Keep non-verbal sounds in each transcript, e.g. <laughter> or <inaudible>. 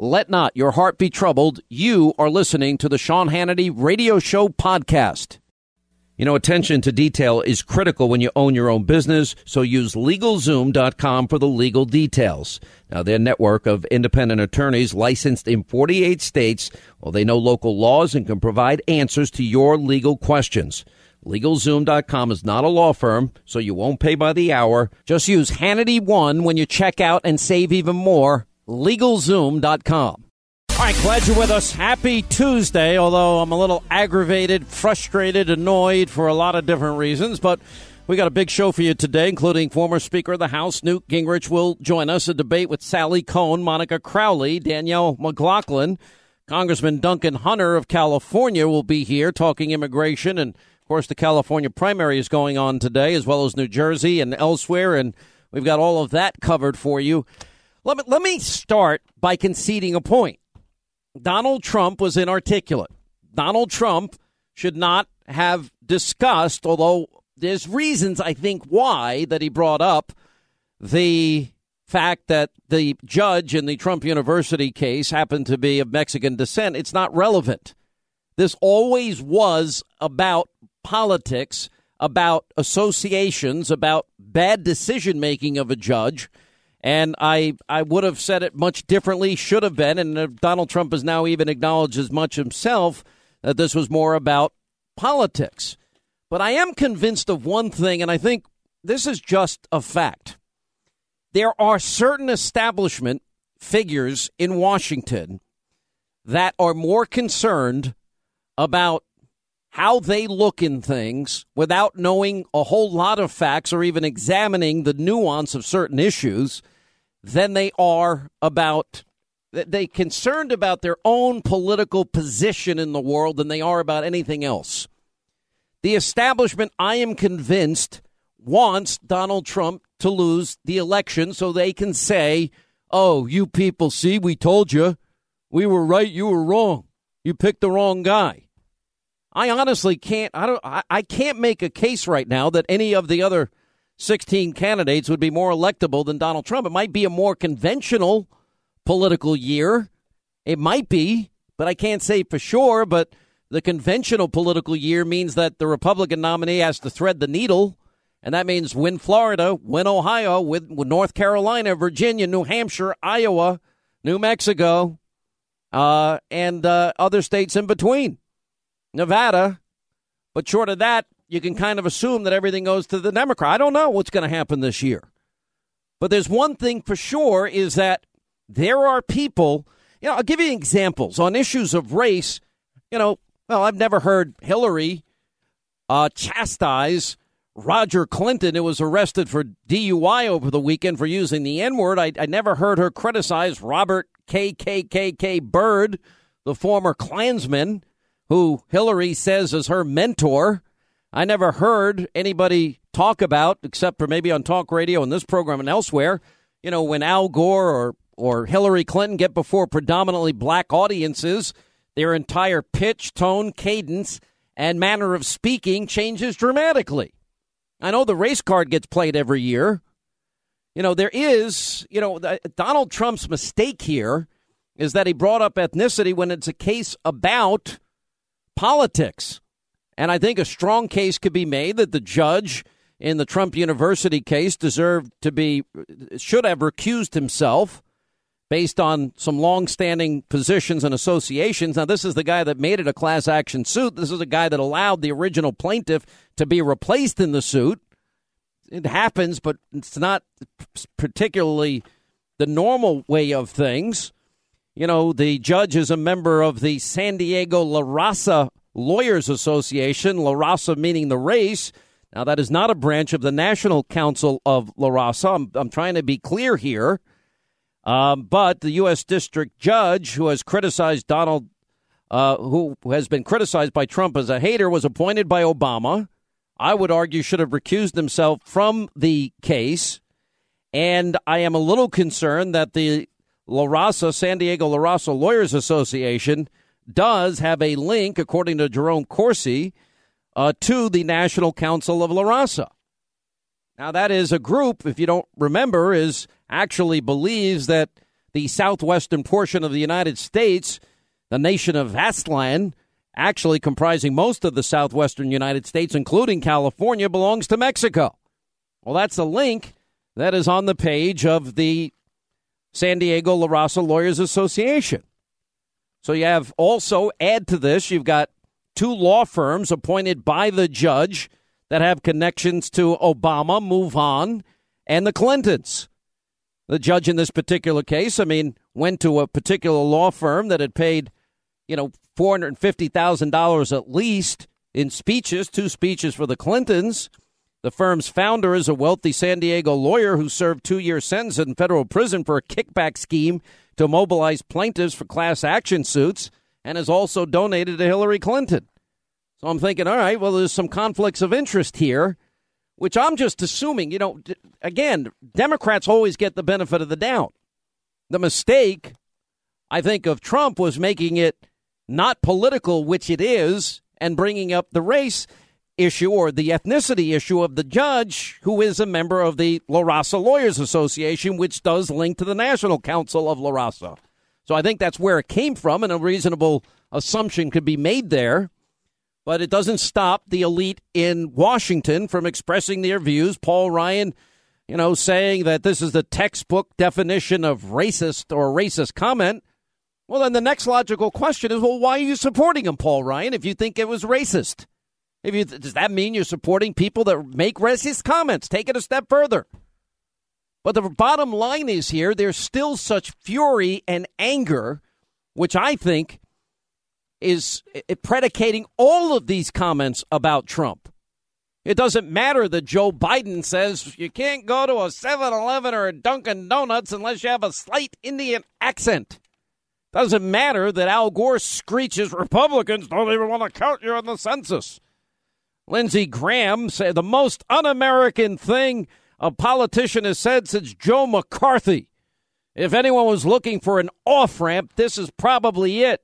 Let not your heart be troubled. You are listening to the Sean Hannity Radio Show podcast. You know, attention to detail is critical when you own your own business, so use LegalZoom.com for the legal details. Now, their network of independent attorneys licensed in 48 states, well, they know local laws and can provide answers to your legal questions. LegalZoom.com is not a law firm, so you won't pay by the hour. Just use Hannity1 when you check out and save even more. LegalZoom.com. All right, glad you're with us. Happy Tuesday, although I'm a little aggravated, frustrated, annoyed for a lot of different reasons. But we got a big show for you today, including former Speaker of the House Newt Gingrich will join us. A debate with Sally Kohn, Monica Crowley, Danielle McLaughlin. Congressman Duncan Hunter of California will be here talking immigration. And, of course, the California primary is going on today, as well as New Jersey and elsewhere. And we've got all of that covered for you. Let me, let me start by conceding a point. Donald Trump was inarticulate. Donald Trump should not have discussed, although there's reasons I think why that he brought up the fact that the judge in the Trump University case happened to be of Mexican descent. It's not relevant. This always was about politics, about associations, about bad decision making of a judge and I, I would have said it much differently, should have been. And uh, Donald Trump has now even acknowledged as much himself that this was more about politics. But I am convinced of one thing, and I think this is just a fact. There are certain establishment figures in Washington that are more concerned about how they look in things without knowing a whole lot of facts or even examining the nuance of certain issues than they are about they concerned about their own political position in the world than they are about anything else. The establishment, I am convinced, wants Donald Trump to lose the election so they can say, "Oh, you people, see, we told you. We were right, you were wrong. You picked the wrong guy." I honestly can't I don't I, I can't make a case right now that any of the other 16 candidates would be more electable than Donald Trump. It might be a more conventional political year. It might be, but I can't say for sure. But the conventional political year means that the Republican nominee has to thread the needle. And that means win Florida, win Ohio, win North Carolina, Virginia, New Hampshire, Iowa, New Mexico, uh, and uh, other states in between. Nevada. But short of that, you can kind of assume that everything goes to the Democrat. I don't know what's going to happen this year. But there's one thing for sure is that there are people, you know, I'll give you examples on issues of race. You know, well, I've never heard Hillary uh, chastise Roger Clinton, who was arrested for DUI over the weekend for using the N word. I, I never heard her criticize Robert KKKK Byrd, the former Klansman, who Hillary says is her mentor. I never heard anybody talk about, except for maybe on talk radio in this program and elsewhere, you know, when Al Gore or or Hillary Clinton get before predominantly black audiences, their entire pitch, tone, cadence, and manner of speaking changes dramatically. I know the race card gets played every year. You know, there is, you know, Donald Trump's mistake here is that he brought up ethnicity when it's a case about politics. And I think a strong case could be made that the judge in the Trump University case deserved to be, should have recused himself based on some long-standing positions and associations. Now, this is the guy that made it a class action suit. This is a guy that allowed the original plaintiff to be replaced in the suit. It happens, but it's not particularly the normal way of things. You know, the judge is a member of the San Diego La Raza Lawyers Association, La Raza meaning the race. Now, that is not a branch of the National Council of La Raza. I'm, I'm trying to be clear here. Um, but the U.S. District Judge, who has criticized Donald, uh, who has been criticized by Trump as a hater, was appointed by Obama. I would argue should have recused himself from the case. And I am a little concerned that the La Raza, San Diego La Raza Lawyers Association, does have a link, according to Jerome Corsi, uh, to the National Council of La Raza. Now, that is a group, if you don't remember, is actually believes that the southwestern portion of the United States, the nation of Aztlan, actually comprising most of the southwestern United States, including California, belongs to Mexico. Well, that's a link that is on the page of the San Diego La Raza Lawyers Association. So you have also, add to this, you've got two law firms appointed by the judge that have connections to Obama, Move On, and the Clintons. The judge in this particular case, I mean, went to a particular law firm that had paid, you know, $450,000 at least in speeches, two speeches for the Clintons. The firm's founder is a wealthy San Diego lawyer who served two year sentence in federal prison for a kickback scheme to mobilize plaintiffs for class action suits and has also donated to Hillary Clinton. So I'm thinking, all right, well, there's some conflicts of interest here which I'm just assuming, you know, again, Democrats always get the benefit of the doubt. The mistake, I think, of Trump was making it not political, which it is, and bringing up the race issue or the ethnicity issue of the judge, who is a member of the La Raza Lawyers Association, which does link to the National Council of La Raza. So I think that's where it came from, and a reasonable assumption could be made there but it doesn't stop the elite in Washington from expressing their views. Paul Ryan, you know, saying that this is the textbook definition of racist or racist comment. Well, then the next logical question is, well, why are you supporting him, Paul Ryan, if you think it was racist? If you, does that mean you're supporting people that make racist comments? Take it a step further. But the bottom line is here, there's still such fury and anger, which I think is eh, predicating all of these comments about Trump. It doesn't matter that Joe Biden says you can't go to a 7 Eleven or a Dunkin' Donuts unless you have a slight Indian accent. Doesn't matter that Al Gore screeches Republicans don't even want to count you in the census. Lindsey Graham said the most un American thing a politician has said since Joe McCarthy. If anyone was looking for an off ramp, this is probably it.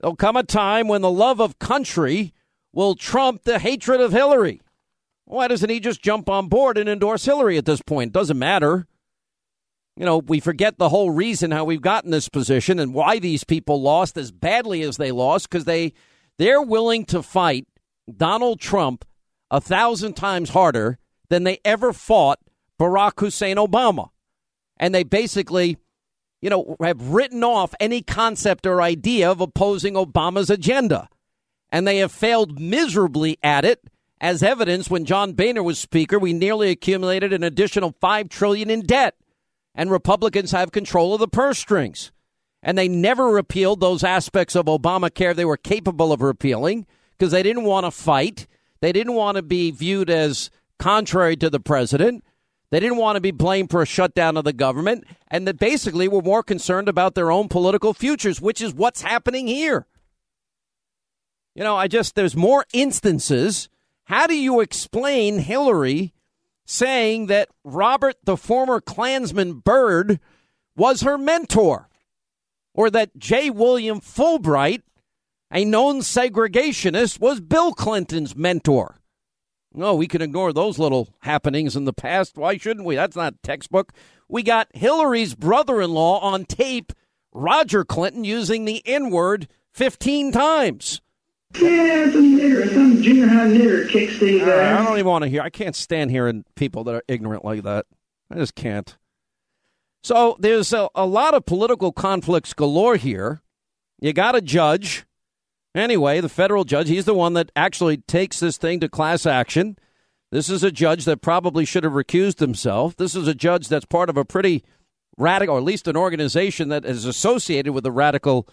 There'll come a time when the love of country will trump the hatred of Hillary. Why doesn't he just jump on board and endorse Hillary at this point? Doesn't matter. You know, we forget the whole reason how we've gotten this position and why these people lost as badly as they lost because they they're willing to fight Donald Trump a thousand times harder than they ever fought Barack Hussein Obama. And they basically you know, have written off any concept or idea of opposing Obama's agenda. And they have failed miserably at it. As evidence, when John Boehner was speaker, we nearly accumulated an additional five trillion in debt. And Republicans have control of the purse strings. And they never repealed those aspects of Obamacare they were capable of repealing because they didn't want to fight. They didn't want to be viewed as contrary to the president. They didn't want to be blamed for a shutdown of the government, and that basically were more concerned about their own political futures, which is what's happening here. You know, I just, there's more instances. How do you explain Hillary saying that Robert, the former Klansman Byrd, was her mentor, or that J. William Fulbright, a known segregationist, was Bill Clinton's mentor. No, we can ignore those little happenings in the past. Why shouldn't we? That's not textbook. We got Hillary's brother in law on tape, Roger Clinton, using the N word 15 times. Yeah, some nigger, some junior high nigger kicks these uh, I don't even want to hear. I can't stand hearing people that are ignorant like that. I just can't. So there's a, a lot of political conflicts galore here. You got a judge. Anyway, the federal judge, he's the one that actually takes this thing to class action. This is a judge that probably should have recused himself. This is a judge that's part of a pretty radical, or at least an organization that is associated with the radical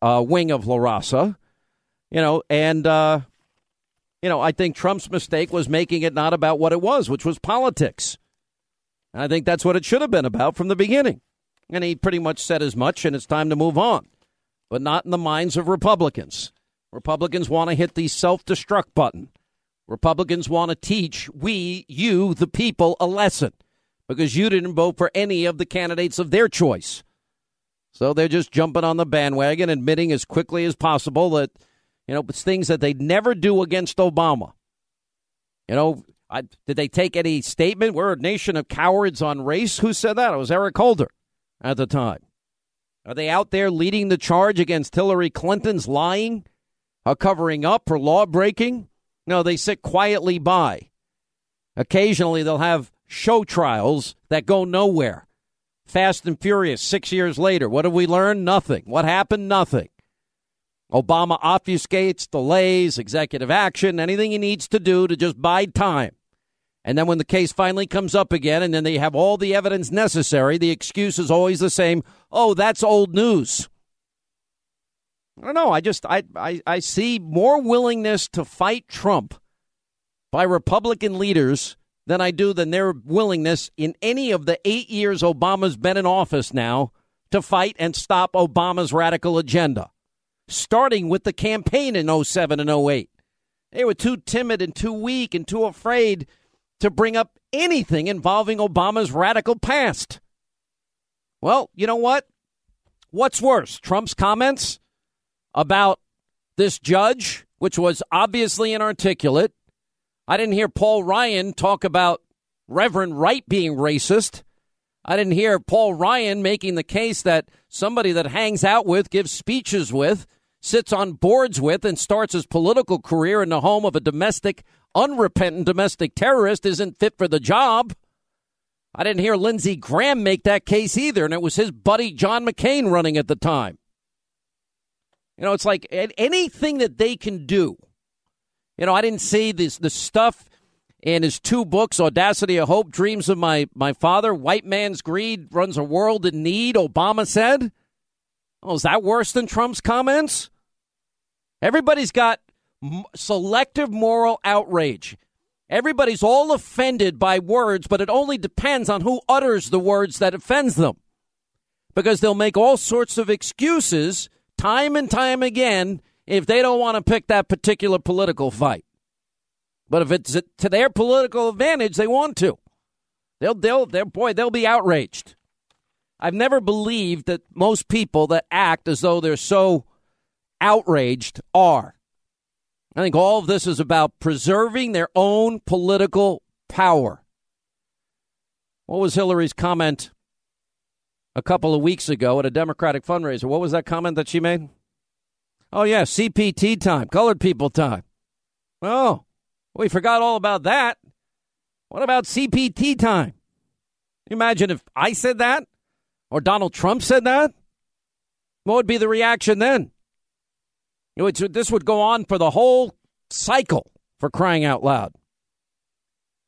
uh, wing of La Raza. You know, and, uh, you know, I think Trump's mistake was making it not about what it was, which was politics. And I think that's what it should have been about from the beginning. And he pretty much said as much, and it's time to move on. But not in the minds of Republicans. Republicans want to hit the self destruct button. Republicans want to teach we, you, the people, a lesson because you didn't vote for any of the candidates of their choice. So they're just jumping on the bandwagon, admitting as quickly as possible that, you know, it's things that they'd never do against Obama. You know, I, did they take any statement? We're a nation of cowards on race. Who said that? It was Eric Holder at the time. Are they out there leading the charge against Hillary Clinton's lying, or covering up, or law breaking? No, they sit quietly by. Occasionally, they'll have show trials that go nowhere. Fast and Furious, six years later. What have we learned? Nothing. What happened? Nothing. Obama obfuscates, delays, executive action, anything he needs to do to just bide time. And then when the case finally comes up again and then they have all the evidence necessary, the excuse is always the same. Oh, that's old news. I don't know. I just I, I, I see more willingness to fight Trump by Republican leaders than I do than their willingness in any of the eight years Obama's been in office now to fight and stop Obama's radical agenda, starting with the campaign in 07 and 08. They were too timid and too weak and too afraid to bring up anything involving Obama's radical past. Well, you know what? What's worse, Trump's comments about this judge, which was obviously inarticulate, I didn't hear Paul Ryan talk about Reverend Wright being racist. I didn't hear Paul Ryan making the case that somebody that hangs out with, gives speeches with, sits on boards with, and starts his political career in the home of a domestic, unrepentant domestic terrorist isn't fit for the job. I didn't hear Lindsey Graham make that case either, and it was his buddy John McCain running at the time. You know, it's like anything that they can do you know, I didn't see this the stuff in his two books, Audacity of Hope, Dreams of My, My Father, White Man's Greed Runs a World in Need, Obama said. Oh, is that worse than Trump's comments? Everybody's got selective moral outrage. Everybody's all offended by words, but it only depends on who utters the words that offends them. Because they'll make all sorts of excuses time and time again if they don't want to pick that particular political fight. But if it's to their political advantage, they want to. They'll, they'll, they'll, boy, they'll be outraged. I've never believed that most people that act as though they're so outraged are. I think all of this is about preserving their own political power. What was Hillary's comment a couple of weeks ago at a Democratic fundraiser? What was that comment that she made? Oh, yeah, CPT time, colored people time. Oh, we forgot all about that. What about CPT time? Imagine if I said that or Donald Trump said that. What would be the reaction then? Would, this would go on for the whole cycle for crying out loud.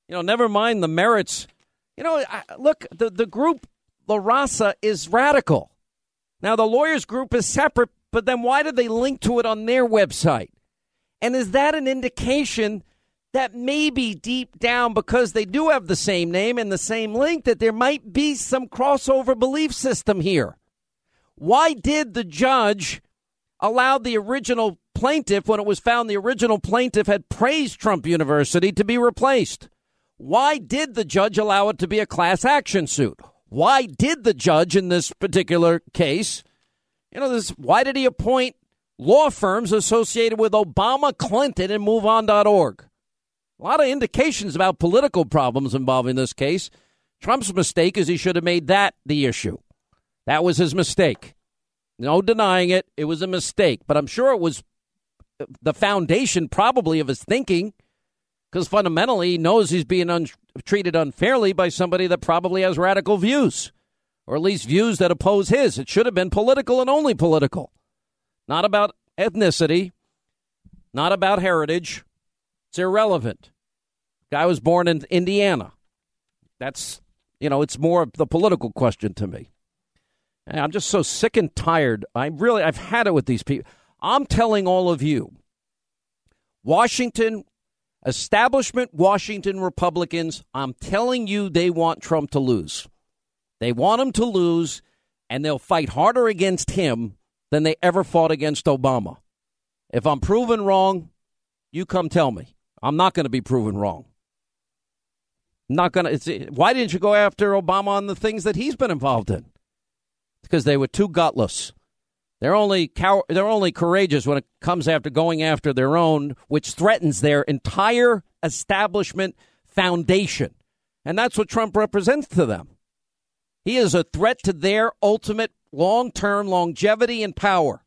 You know, never mind the merits. You know, look, the, the group La Raza is radical. Now, the lawyers group is separate, but then why do they link to it on their website? And is that an indication that maybe deep down, because they do have the same name and the same link, that there might be some crossover belief system here? Why did the judge allow the original plaintiff, when it was found the original plaintiff had praised Trump University, to be replaced? Why did the judge allow it to be a class action suit? Why did the judge in this particular case, you know, this, why did he appoint law firms associated with Obama, Clinton, and MoveOn.org? A lot of indications about political problems involving this case. Trump's mistake is he should have made that the issue. That was his mistake. No denying it. It was a mistake. But I'm sure it was the foundation, probably, of his thinking, because fundamentally he knows he's being un- treated unfairly by somebody that probably has radical views, or at least views that oppose his. It should have been political and only political, not about ethnicity, not about heritage. It's irrelevant. Guy was born in Indiana. That's, you know, it's more of the political question to me. I'm just so sick and tired. I really, I've had it with these people. I'm telling all of you, Washington, establishment Washington Republicans, I'm telling you they want Trump to lose. They want him to lose, and they'll fight harder against him than they ever fought against Obama. If I'm proven wrong, you come tell me. I'm not going to be proven wrong. Not going to. Why didn't you go after Obama on the things that he's been involved in? Because they were too gutless. They're only cow- they're only courageous when it comes after going after their own, which threatens their entire establishment foundation. And that's what Trump represents to them. He is a threat to their ultimate long-term longevity and power.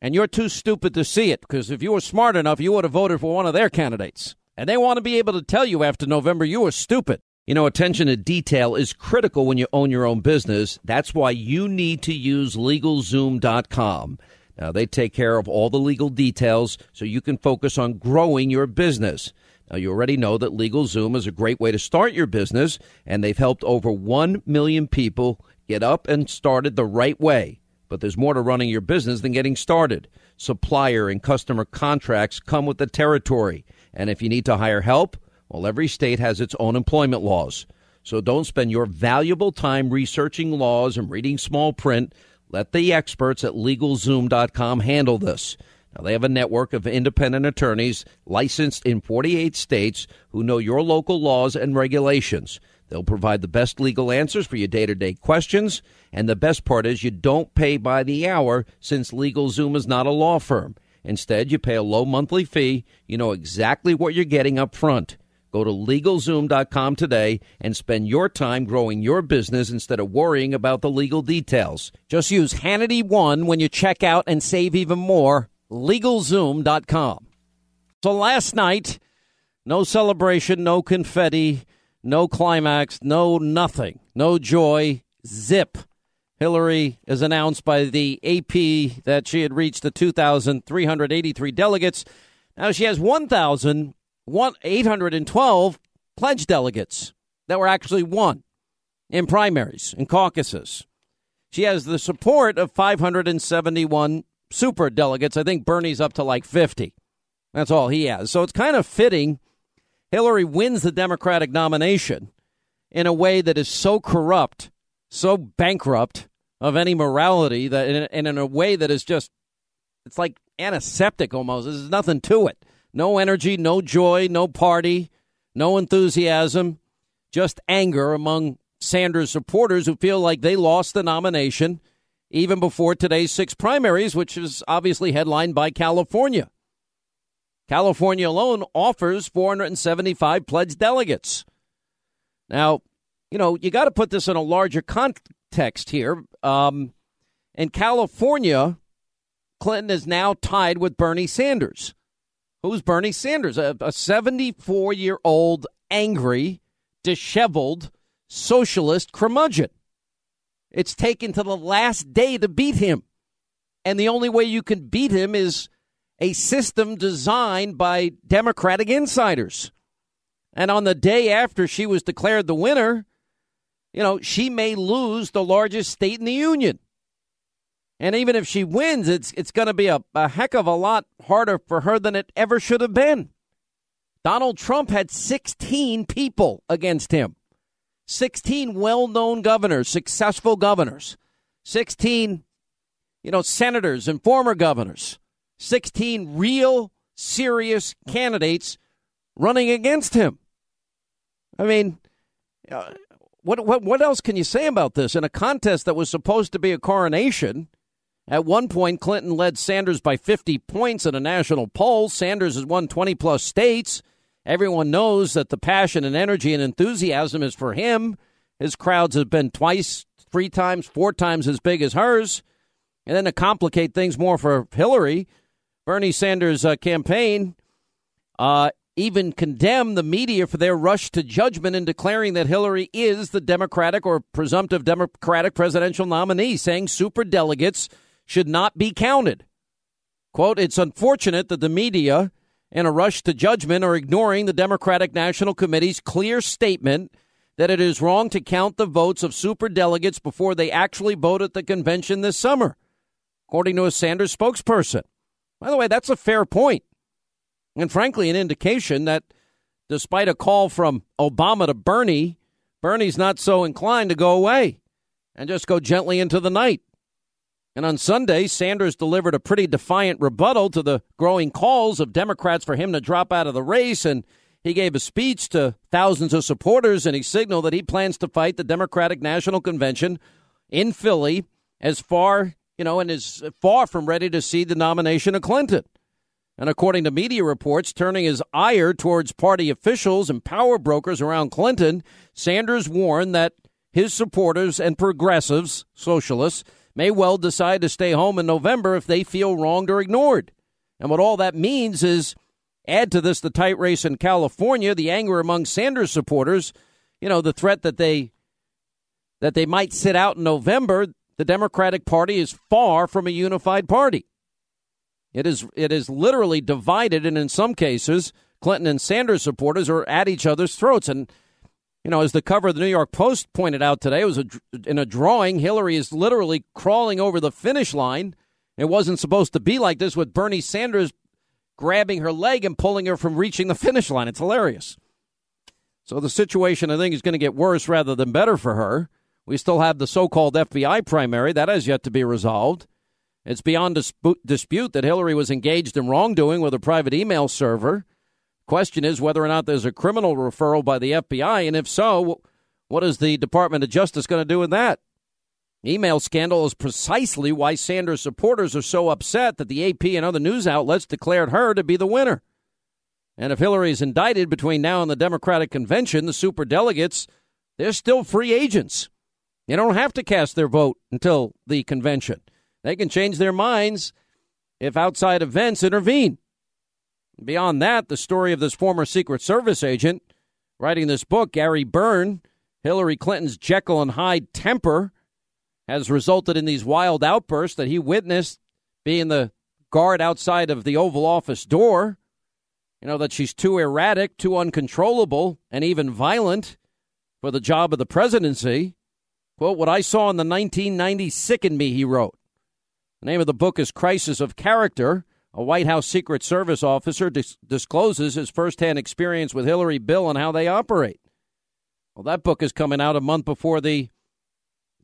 And you're too stupid to see it because if you were smart enough, you would have voted for one of their candidates. And they want to be able to tell you after November you were stupid. You know, attention to detail is critical when you own your own business. That's why you need to use LegalZoom.com. Now, they take care of all the legal details so you can focus on growing your business. Now, you already know that LegalZoom is a great way to start your business, and they've helped over 1 million people get up and started the right way. But there's more to running your business than getting started. Supplier and customer contracts come with the territory. And if you need to hire help, well, every state has its own employment laws. So don't spend your valuable time researching laws and reading small print. Let the experts at LegalZoom.com handle this. Now, they have a network of independent attorneys licensed in 48 states who know your local laws and regulations. They'll provide the best legal answers for your day to day questions. And the best part is you don't pay by the hour since LegalZoom is not a law firm. Instead, you pay a low monthly fee. You know exactly what you're getting up front. Go to LegalZoom.com today and spend your time growing your business instead of worrying about the legal details. Just use Hannity1 when you check out and save even more. LegalZoom.com. So last night, no celebration, no confetti, no climax, no nothing, no joy, zip. Hillary is announced by the AP that she had reached the 2,383 delegates. Now she has 1,000 one, 812 pledge delegates that were actually won in primaries and caucuses. She has the support of 571 super delegates. I think Bernie's up to like 50. That's all he has. So it's kind of fitting Hillary wins the Democratic nomination in a way that is so corrupt, so bankrupt of any morality that and in a way that is just it's like antiseptic almost. There's nothing to it. No energy, no joy, no party, no enthusiasm, just anger among Sanders supporters who feel like they lost the nomination even before today's six primaries, which is obviously headlined by California. California alone offers 475 pledged delegates. Now, you know, you got to put this in a larger context here. Um, in California, Clinton is now tied with Bernie Sanders. Who's Bernie Sanders? A 74 year old, angry, disheveled socialist curmudgeon. It's taken to the last day to beat him. And the only way you can beat him is a system designed by Democratic insiders. And on the day after she was declared the winner, you know, she may lose the largest state in the union. And even if she wins, it's it's going to be a, a heck of a lot harder for her than it ever should have been. Donald Trump had 16 people against him. 16 well-known governors, successful governors. 16 you know, senators and former governors. 16 real serious candidates running against him. I mean, uh, what what what else can you say about this? In a contest that was supposed to be a coronation, at one point Clinton led Sanders by 50 points in a national poll. Sanders has won 20 plus states. Everyone knows that the passion and energy and enthusiasm is for him. His crowds have been twice, three times, four times as big as hers. And then to complicate things more for Hillary, Bernie Sanders' uh, campaign uh, even condemned the media for their rush to judgment in declaring that Hillary is the Democratic or presumptive Democratic presidential nominee, saying super delegates should not be counted. Quote, it's unfortunate that the media, in a rush to judgment, are ignoring the Democratic National Committee's clear statement that it is wrong to count the votes of super delegates before they actually vote at the convention this summer, according to a Sanders spokesperson. By the way, that's a fair point. And frankly, an indication that despite a call from Obama to Bernie, Bernie's not so inclined to go away and just go gently into the night. And on Sunday, Sanders delivered a pretty defiant rebuttal to the growing calls of Democrats for him to drop out of the race. And he gave a speech to thousands of supporters and he signaled that he plans to fight the Democratic National Convention in Philly as far, you know, and is far from ready to see the nomination of Clinton. And according to media reports, turning his ire towards party officials and power brokers around Clinton, Sanders warned that his supporters and progressives, socialists, may well decide to stay home in November if they feel wronged or ignored. And what all that means is add to this the tight race in California, the anger among Sanders supporters, you know, the threat that they that they might sit out in November, the Democratic Party is far from a unified party. It is it is literally divided, and in some cases, Clinton and Sanders supporters are at each other's throats. And you know, as the cover of the New York Post pointed out today, it was a, in a drawing. Hillary is literally crawling over the finish line. It wasn't supposed to be like this with Bernie Sanders grabbing her leg and pulling her from reaching the finish line. It's hilarious. So the situation, I think, is going to get worse rather than better for her. We still have the so called FBI primary. That has yet to be resolved. It's beyond dispute that Hillary was engaged in wrongdoing with a private email server. Question is whether or not there's a criminal referral by the FBI, and if so, what is the Department of Justice going to do with that? Email scandal is precisely why Sanders supporters are so upset that the AP and other news outlets declared her to be the winner. And if Hillary is indicted between now and the Democratic convention, the super delegates, they're still free agents. They don't have to cast their vote until the convention. They can change their minds if outside events intervene. Beyond that, the story of this former Secret Service agent writing this book, Gary Byrne, Hillary Clinton's Jekyll and Hyde temper, has resulted in these wild outbursts that he witnessed being the guard outside of the Oval Office door. You know, that she's too erratic, too uncontrollable, and even violent for the job of the presidency. Quote, what I saw in the 1990s sickened me, he wrote. The name of the book is Crisis of Character. A White House Secret Service officer dis- discloses his firsthand experience with Hillary Bill and how they operate. Well, that book is coming out a month before the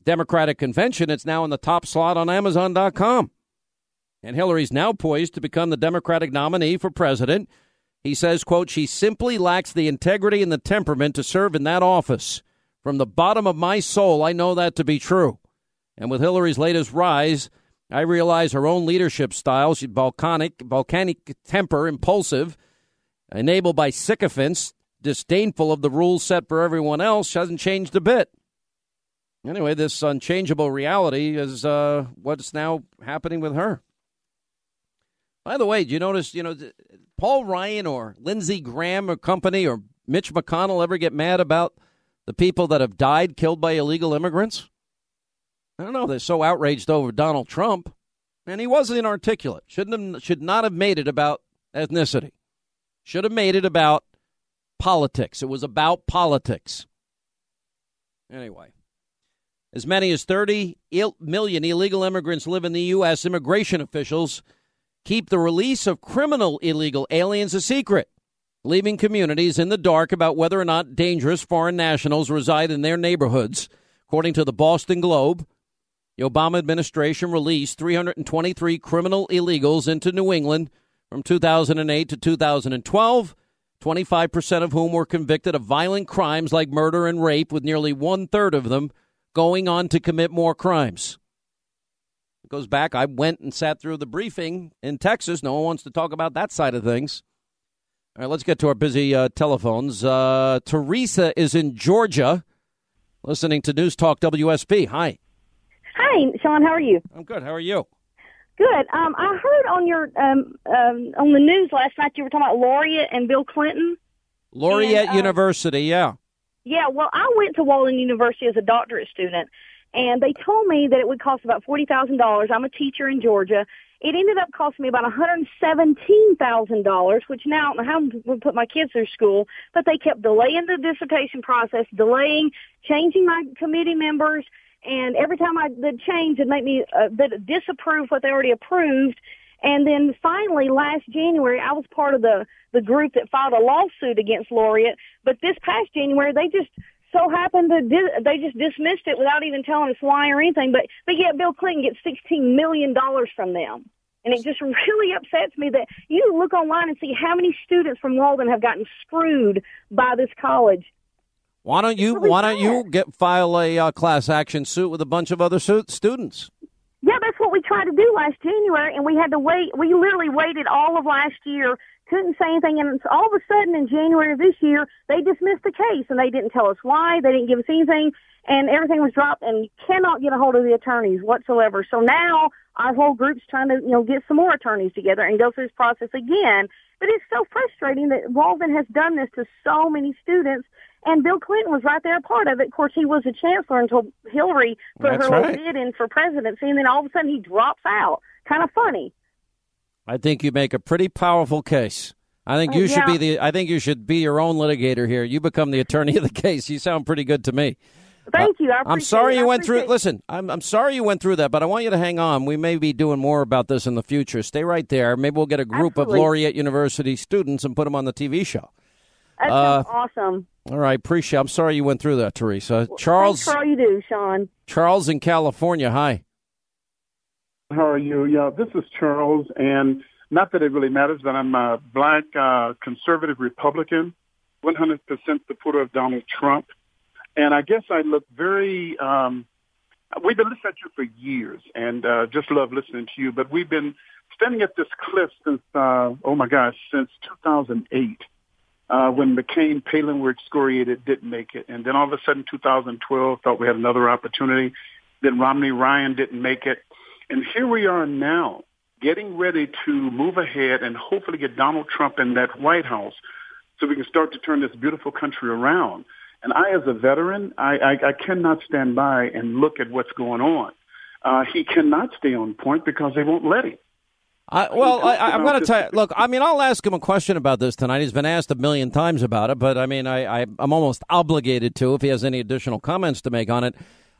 Democratic convention. It's now in the top slot on Amazon.com. And Hillary's now poised to become the Democratic nominee for president. He says, quote, she simply lacks the integrity and the temperament to serve in that office. From the bottom of my soul, I know that to be true. And with Hillary's latest rise, I realize her own leadership style, she's volcanic, volcanic temper, impulsive, enabled by sycophants, disdainful of the rules set for everyone else, hasn't changed a bit. Anyway, this unchangeable reality is uh, what's now happening with her. By the way, do you notice, you know, Paul Ryan or Lindsey Graham or company or Mitch McConnell ever get mad about the people that have died killed by illegal immigrants? I don't know. They're so outraged over Donald Trump, and he wasn't inarticulate. Shouldn't have, should not have made it about ethnicity. Should have made it about politics. It was about politics. Anyway, as many as 30 million illegal immigrants live in the U.S. Immigration officials keep the release of criminal illegal aliens a secret, leaving communities in the dark about whether or not dangerous foreign nationals reside in their neighborhoods. According to the Boston Globe, the Obama administration released 323 criminal illegals into New England from 2008 to 2012. 25% of whom were convicted of violent crimes like murder and rape, with nearly one third of them going on to commit more crimes. It goes back. I went and sat through the briefing in Texas. No one wants to talk about that side of things. All right, let's get to our busy uh, telephones. Uh, Teresa is in Georgia, listening to News Talk WSB. Hi. Hi, Sean. How are you? I'm good. How are you? Good. Um, I heard on your um, um, on the news last night you were talking about Laureate and Bill Clinton. Laureate and, uh, University, yeah. Yeah. Well, I went to Walden University as a doctorate student, and they told me that it would cost about forty thousand dollars. I'm a teacher in Georgia. It ended up costing me about one hundred seventeen thousand dollars, which now I don't know how I'm going to put my kids through school. But they kept delaying the dissertation process, delaying, changing my committee members and every time I did change, it made me uh, disapprove what they already approved. And then finally, last January, I was part of the the group that filed a lawsuit against Laureate. But this past January, they just so happened to di- they just dismissed it without even telling us why or anything. But but yet, Bill Clinton gets sixteen million dollars from them. And it just <laughs> really upsets me that you look online and see how many students from Walden have gotten screwed by this college. Why don't you really Why don't you get file a uh, class action suit with a bunch of other su- students? Yeah, that's what we tried to do last January, and we had to wait. We literally waited all of last year, couldn't say anything, and all of a sudden in January of this year, they dismissed the case, and they didn't tell us why. They didn't give us anything, and everything was dropped, and you cannot get a hold of the attorneys whatsoever. So now our whole group's trying to, you know, get some more attorneys together and go through this process again. But it's so frustrating that Walden has done this to so many students and Bill Clinton was right there, a part of it. Of course, he was a chancellor until Hillary put That's her right. little bid in for presidency, and then all of a sudden he drops out. Kind of funny. I think you make a pretty powerful case. I think uh, you should be the. I think you should be your own litigator here. You become the attorney of the case. You sound pretty good to me. Thank you. I am sorry it. you went through. It. Listen, I'm I'm sorry you went through that, but I want you to hang on. We may be doing more about this in the future. Stay right there. Maybe we'll get a group Absolutely. of Laureate University students and put them on the TV show. That's uh, awesome. All right, appreciate. I'm sorry you went through that, Teresa. Charles, thanks for all you do, Sean. Charles in California. Hi. How are you? Yeah, this is Charles, and not that it really matters, but I'm a black uh, conservative Republican, 100% supporter of Donald Trump, and I guess I look very. Um, we've been listening to you for years, and uh, just love listening to you. But we've been standing at this cliff since, uh, oh my gosh, since 2008 uh, when McCain, Palin were excoriated, didn't make it. And then all of a sudden, 2012, thought we had another opportunity. Then Romney Ryan didn't make it. And here we are now, getting ready to move ahead and hopefully get Donald Trump in that White House so we can start to turn this beautiful country around. And I, as a veteran, I, I, I cannot stand by and look at what's going on. Uh, he cannot stay on point because they won't let him. I, well, I, am going to tell you. Look, I mean, I'll ask him a question about this tonight. He's been asked a million times about it, but I mean, I, I am almost obligated to if he has any additional comments to make on it.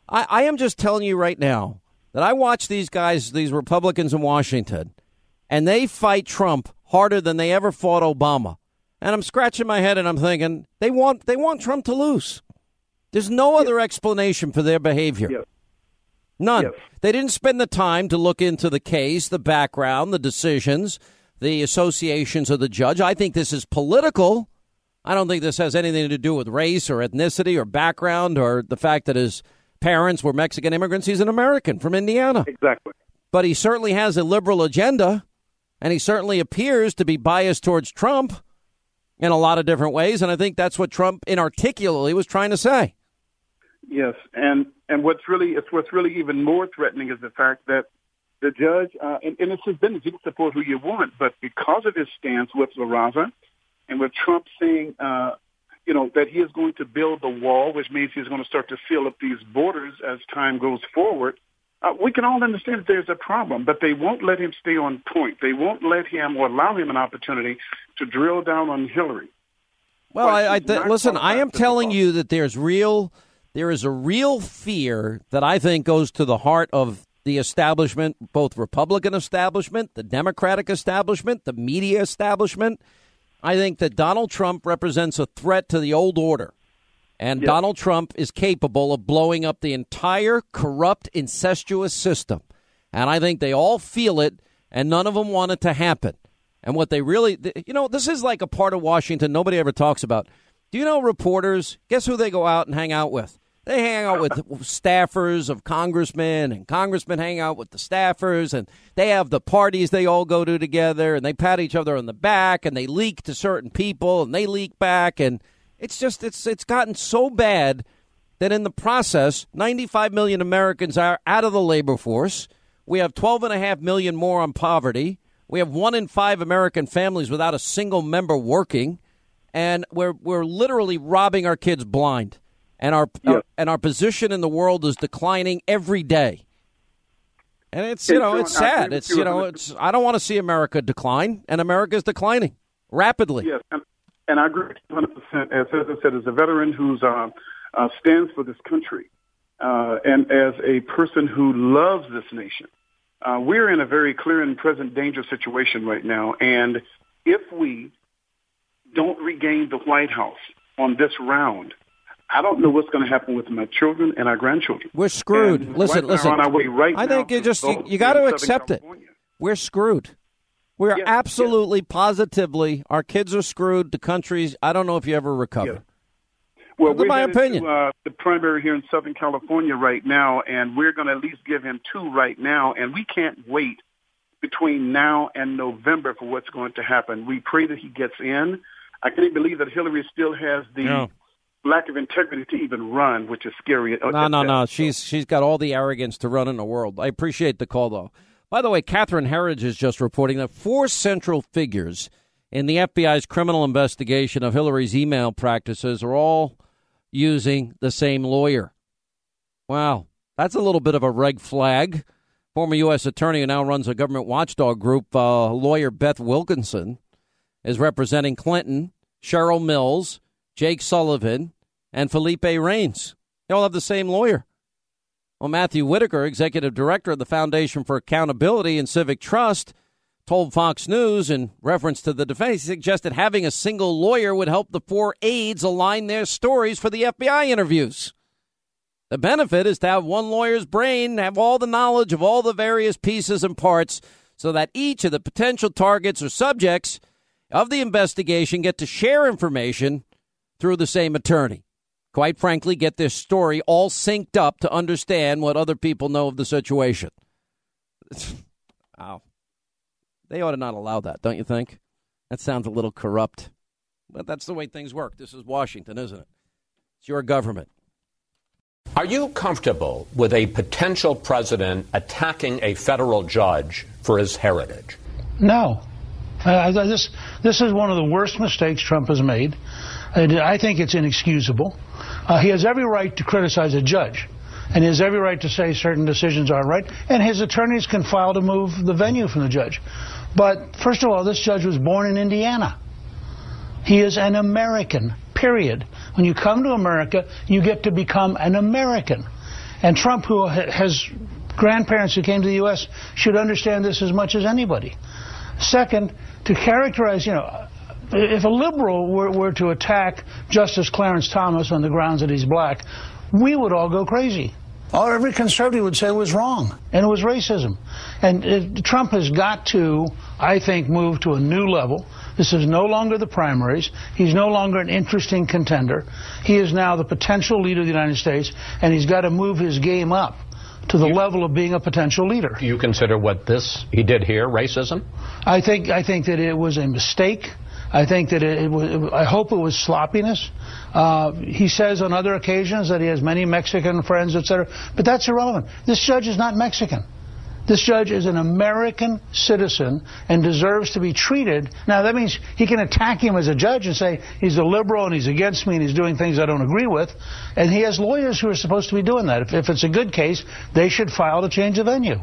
I, I am just telling you right now that I watch these guys, these Republicans in Washington, and they fight Trump harder than they ever fought Obama. And I'm scratching my head and I'm thinking they want they want Trump to lose. There's no other explanation for their behavior. None. Yes. They didn't spend the time to look into the case, the background, the decisions, the associations of the judge. I think this is political. I don't think this has anything to do with race or ethnicity or background or the fact that his parents were Mexican immigrants. He's an American from Indiana. Exactly. But he certainly has a liberal agenda, and he certainly appears to be biased towards Trump in a lot of different ways. And I think that's what Trump inarticulately was trying to say. Yes, and and what's really it's what's really even more threatening is the fact that the judge uh, and, and it's his business. You can support who you want, but because of his stance with La Raza and with Trump saying, uh, you know, that he is going to build the wall, which means he's going to start to fill up these borders as time goes forward. Uh, we can all understand that there's a problem, but they won't let him stay on point. They won't let him or allow him an opportunity to drill down on Hillary. Well, I, I th- listen. I am telling you that there's real there is a real fear that I think goes to the heart of the establishment, both Republican establishment, the Democratic establishment, the media establishment. I think that Donald Trump represents a threat to the old order. And yep. Donald Trump is capable of blowing up the entire corrupt, incestuous system. And I think they all feel it, and none of them want it to happen. And what they really, you know, this is like a part of Washington nobody ever talks about. Do you know reporters? Guess who they go out and hang out with? They hang out with staffers of congressmen, and congressmen hang out with the staffers, and they have the parties they all go to together, and they pat each other on the back, and they leak to certain people, and they leak back, and it's just it's it's gotten so bad that in the process, 95 million Americans are out of the labor force. We have 12 and a half million more on poverty. We have one in five American families without a single member working, and we're we're literally robbing our kids blind and our, our, and our position in the world is declining every day. And it's you know it's sad. It's you know it's I don't want to see America decline, and America is declining rapidly. Yes, and, and I agree 100. percent As I said, as a veteran who's uh, uh, stands for this country, uh, and as a person who loves this nation, uh, we're in a very clear and present danger situation right now. And if we don't regain the White House on this round, I don't know what's going to happen with my children and our grandchildren. We're screwed. And listen, right listen. on our way right I think you just you, you got to accept it. We're screwed. We're yes, absolutely, yes. positively, our kids are screwed. The country's. I don't know if you ever recover. Yes. Well, That's we're my opinion. To, uh, the primary here in Southern California right now, and we're going to at least give him two right now, and we can't wait between now and November for what's going to happen. We pray that he gets in. I can't believe that Hillary still has the. No lack of integrity to even run, which is scary. No, no, no. She's she's got all the arrogance to run in the world. I appreciate the call, though. By the way, Catherine Herridge is just reporting that four central figures in the FBI's criminal investigation of Hillary's email practices are all using the same lawyer. Wow, that's a little bit of a red flag. Former U.S. attorney who now runs a government watchdog group, uh, lawyer Beth Wilkinson, is representing Clinton, Cheryl Mills, Jake Sullivan, and Philippe Reines. They all have the same lawyer. Well, Matthew Whitaker, executive director of the Foundation for Accountability and Civic Trust, told Fox News in reference to the defense, he suggested having a single lawyer would help the four aides align their stories for the FBI interviews. The benefit is to have one lawyer's brain have all the knowledge of all the various pieces and parts so that each of the potential targets or subjects of the investigation get to share information through the same attorney quite frankly, get this story all synced up to understand what other people know of the situation. <laughs> wow. They ought to not allow that, don't you think? That sounds a little corrupt. But that's the way things work. This is Washington, isn't it? It's your government. Are you comfortable with a potential president attacking a federal judge for his heritage? No. Uh, this, this is one of the worst mistakes Trump has made. I think it's inexcusable. Uh, he has every right to criticize a judge, and he has every right to say certain decisions aren't right, and his attorneys can file to move the venue from the judge. But first of all, this judge was born in Indiana. He is an American, period. When you come to America, you get to become an American. And Trump, who has grandparents who came to the U.S., should understand this as much as anybody. Second, to characterize, you know, if a liberal were, were to attack Justice Clarence Thomas on the grounds that he's black, we would all go crazy. All every conservative would say it was wrong, and it was racism. And it, Trump has got to, I think, move to a new level. This is no longer the primaries. He's no longer an interesting contender. He is now the potential leader of the United States, and he's got to move his game up to the you, level of being a potential leader. Do you consider what this he did here racism? I think I think that it was a mistake. I think that it, it was, I hope it was sloppiness. Uh, he says on other occasions that he has many Mexican friends, etc. But that's irrelevant. This judge is not Mexican. This judge is an American citizen and deserves to be treated. Now, that means he can attack him as a judge and say he's a liberal and he's against me and he's doing things I don't agree with. And he has lawyers who are supposed to be doing that. If, if it's a good case, they should file to change the venue.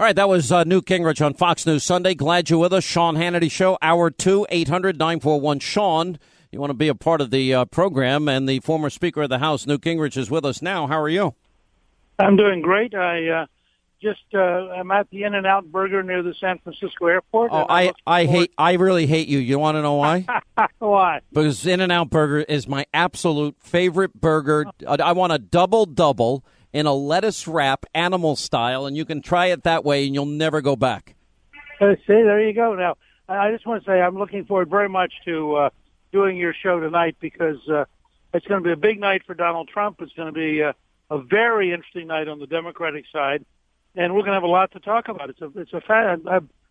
All right, that was uh, Newt Gingrich on Fox News Sunday. Glad you're with us. Sean Hannity Show, hour two, 800 941 Sean. You want to be a part of the uh, program, and the former Speaker of the House, Newt Gingrich, is with us now. How are you? I'm doing great. I uh, just uh, I'm at the In and Out Burger near the San Francisco airport. Oh, I I hate I really hate you. You want to know why? <laughs> why? Because In and Out Burger is my absolute favorite burger. I want a double double in a lettuce wrap, animal style, and you can try it that way, and you'll never go back. Uh, see, there you go. Now, I just want to say I'm looking forward very much to uh, doing your show tonight because uh, it's going to be a big night for Donald Trump. It's going to be uh, a very interesting night on the Democratic side, and we're going to have a lot to talk about. It's a it's a fact.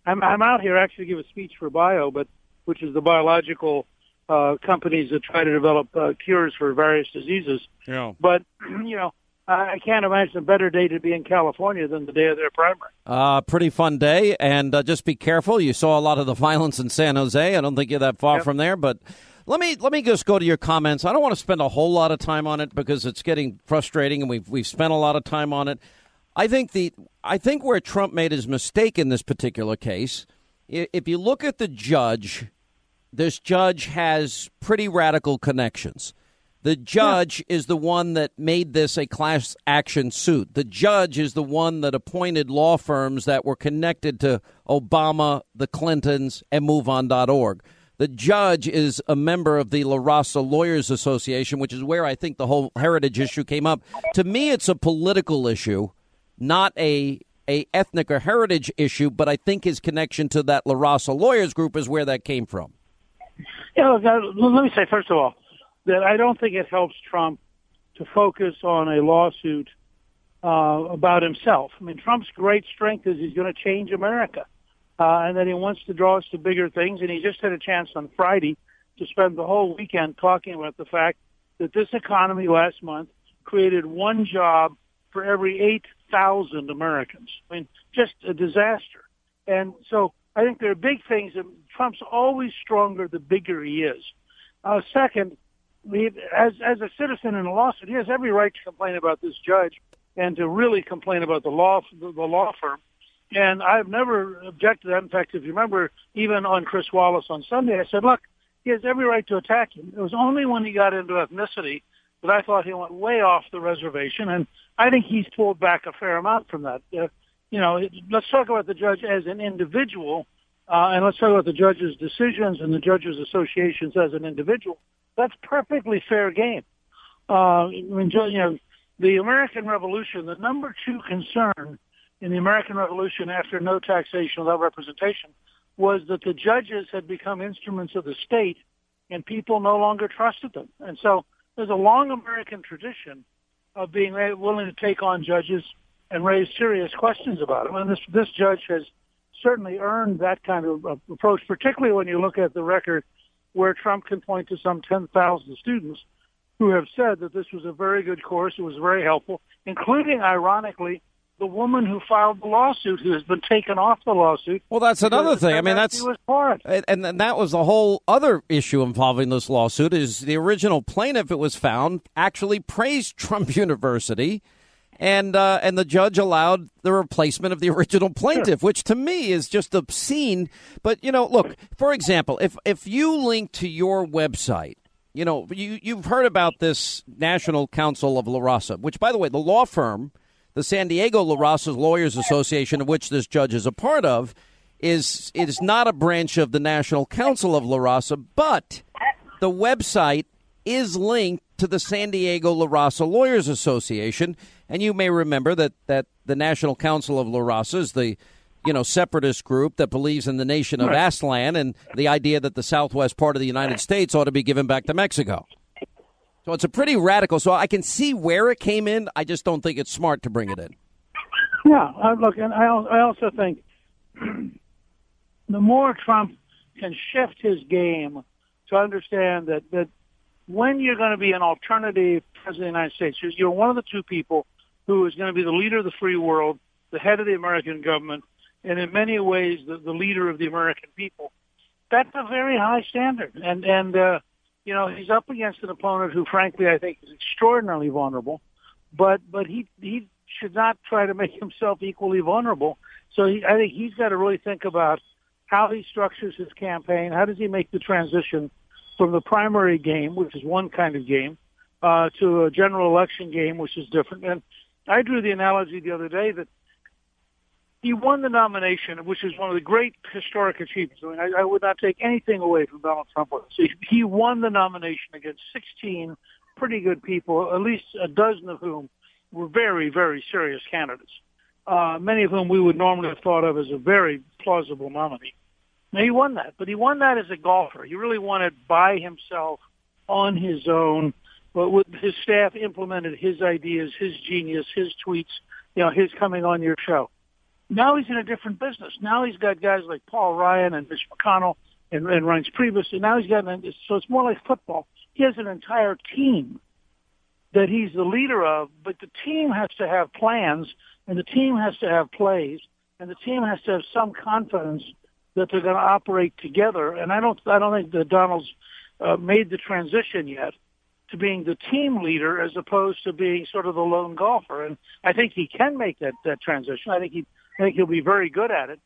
I'm I'm out here actually to give a speech for Bio, but which is the biological uh, companies that try to develop uh, cures for various diseases. Yeah. But <clears throat> you know, I can't imagine a better day to be in California than the day of their primary. Uh, pretty fun day, and uh, just be careful. You saw a lot of the violence in San Jose. I don't think you're that far yep. from there, but let me let me just go to your comments. I don't want to spend a whole lot of time on it because it's getting frustrating, and we've we've spent a lot of time on it. I think the I think where Trump made his mistake in this particular case, if you look at the judge, this judge has pretty radical connections. The judge yeah. is the one that made this a class action suit. The judge is the one that appointed law firms that were connected to Obama, the Clintons, and MoveOn.org. The judge is a member of the La Raza Lawyers Association, which is where I think the whole heritage issue came up. To me, it's a political issue, not a a ethnic or heritage issue, but I think his connection to that La Raza Lawyers group is where that came from. Yeah, let me say first of all, that I don't think it helps Trump to focus on a lawsuit uh, about himself. I mean, Trump's great strength is he's going to change America, uh, and that he wants to draw us to bigger things. And he just had a chance on Friday to spend the whole weekend talking about the fact that this economy last month created one job for every 8,000 Americans. I mean, just a disaster. And so I think there are big things. And Trump's always stronger the bigger he is. Uh, second, as as a citizen in a lawsuit, he has every right to complain about this judge and to really complain about the law the, the law firm. And I've never objected to that. In fact, if you remember, even on Chris Wallace on Sunday, I said, look, he has every right to attack him. It was only when he got into ethnicity that I thought he went way off the reservation, and I think he's pulled back a fair amount from that. Uh, you know, let's talk about the judge as an individual, uh, and let's talk about the judge's decisions and the judge's associations as an individual. That's perfectly fair game. Uh, you know, the American Revolution, the number two concern in the American Revolution after no taxation without representation was that the judges had become instruments of the state and people no longer trusted them. And so there's a long American tradition of being willing to take on judges and raise serious questions about them. And this, this judge has certainly earned that kind of approach, particularly when you look at the record where Trump can point to some 10,000 students who have said that this was a very good course, it was very helpful, including, ironically, the woman who filed the lawsuit who has been taken off the lawsuit. Well, that's another thing. I mean, that's and, and that was the whole other issue involving this lawsuit is the original plaintiff. It was found actually praised Trump <laughs> University and uh, and the judge allowed the replacement of the <laughs> original plaintiff, sure. which to me is just obscene. But you know, look, for example, if if you link to your website, you know, you you've heard about this National Council of La Raza, which, by the way, the law firm, the San Diego La Raza Lawyers Association, of which this judge is a part of, is it is not a branch of the National Council of La Raza, but the website is linked to the San Diego La Raza Lawyers Association and you may remember that, that the National Council of La Raza is the you know separatist group that believes in the nation of right. Aztlan and the idea that the southwest part of the United States ought to be given back to Mexico. So it's a pretty radical. So I can see where it came in. I just don't think it's smart to bring it in. Yeah, uh, look, and I, I also think <clears throat> the more Trump can shift his game to understand that that when you're going to be an alternative president of the United States, you're one of the two people who is going to be the leader of the free world, the head of the American government, and in many ways the, the leader of the American people. That's a very high standard. And, and, uh, you know, he's up against an opponent who, frankly, I think is extraordinarily vulnerable, but, but he, he should not try to make <laughs> himself equally vulnerable. So he, I think he's got to really think about how he structures his campaign. How does he make the transition from the primary game, which is one kind of game, uh, to a general election game, which is different. And I drew the analogy the other day that he won the nomination, which is one of the great historic achievements. I mean, I, I would not take anything away from Donald Trump. So he won the nomination against 16 pretty good people, at least a dozen of whom were very, very serious candidates. uh, many of whom we would normally have thought of as a very plausible nominee. Now he won that, but he won that as a golfer. He really won it by himself, on his own. But with his staff implemented his ideas, his genius, his tweets, you know, his coming on your show. Now he's in a different business. Now he's got guys like Paul Ryan and Mitch McConnell and, and Reince Priebus, and now he's got an, so it's more like football. He has an entire team that he's the leader of, but the team has to have plans, and the team has to have plays, and the team has to have some confidence that they're going to operate together. And I don't, I don't think that Donald's uh, made the transition yet to being the team leader as opposed to being sort of the lone golfer. And I think he can make that that transition. I think he, I think he'll be very good at it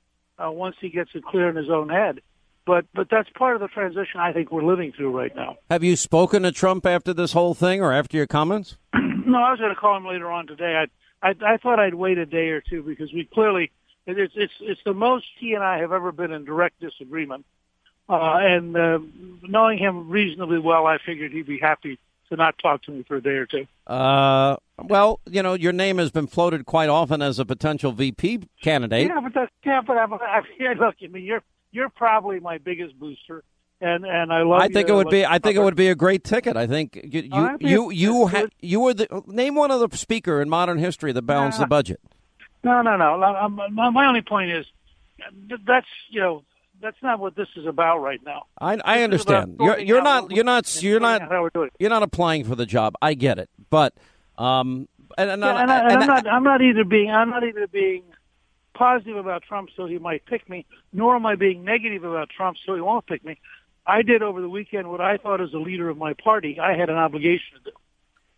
uh, once he gets it clear in his own head. But but that's part of the transition I think we're living through right now. Have you spoken to Trump after this whole thing, or after your comments? <clears throat> no, I was going to call him later on today. I, I I thought I'd wait a day or two because we clearly it's it's it's the most he and I have ever been in direct disagreement. Uh, and uh, knowing him reasonably well, I figured he'd be happy to not talk to me for a day or two. Uh, well, you know, your name has been floated quite often as a potential VP candidate. Yeah, but that's, yeah, but I'm, I, yeah, look, I mean, you're you're probably my biggest booster, and and I love. I think you, it would be. I think it would be a great ticket. I think you you you yeah, you, ha- you were the name one other speaker in modern history that balanced the budget. No, no, no. My, my only point is that's you know that's not what this is about right now. I, I understand. You're you're not you're not you're not how we're doing you're not applying for the job. I get it, but um, and, and, Yeah, and, I, and I'm not. I'm not either being. I'm not either being positive about Trump so he might pick me, nor am I being negative about Trump so he won't pick me. I did over the weekend what I thought as a leader of my party I had an obligation to do.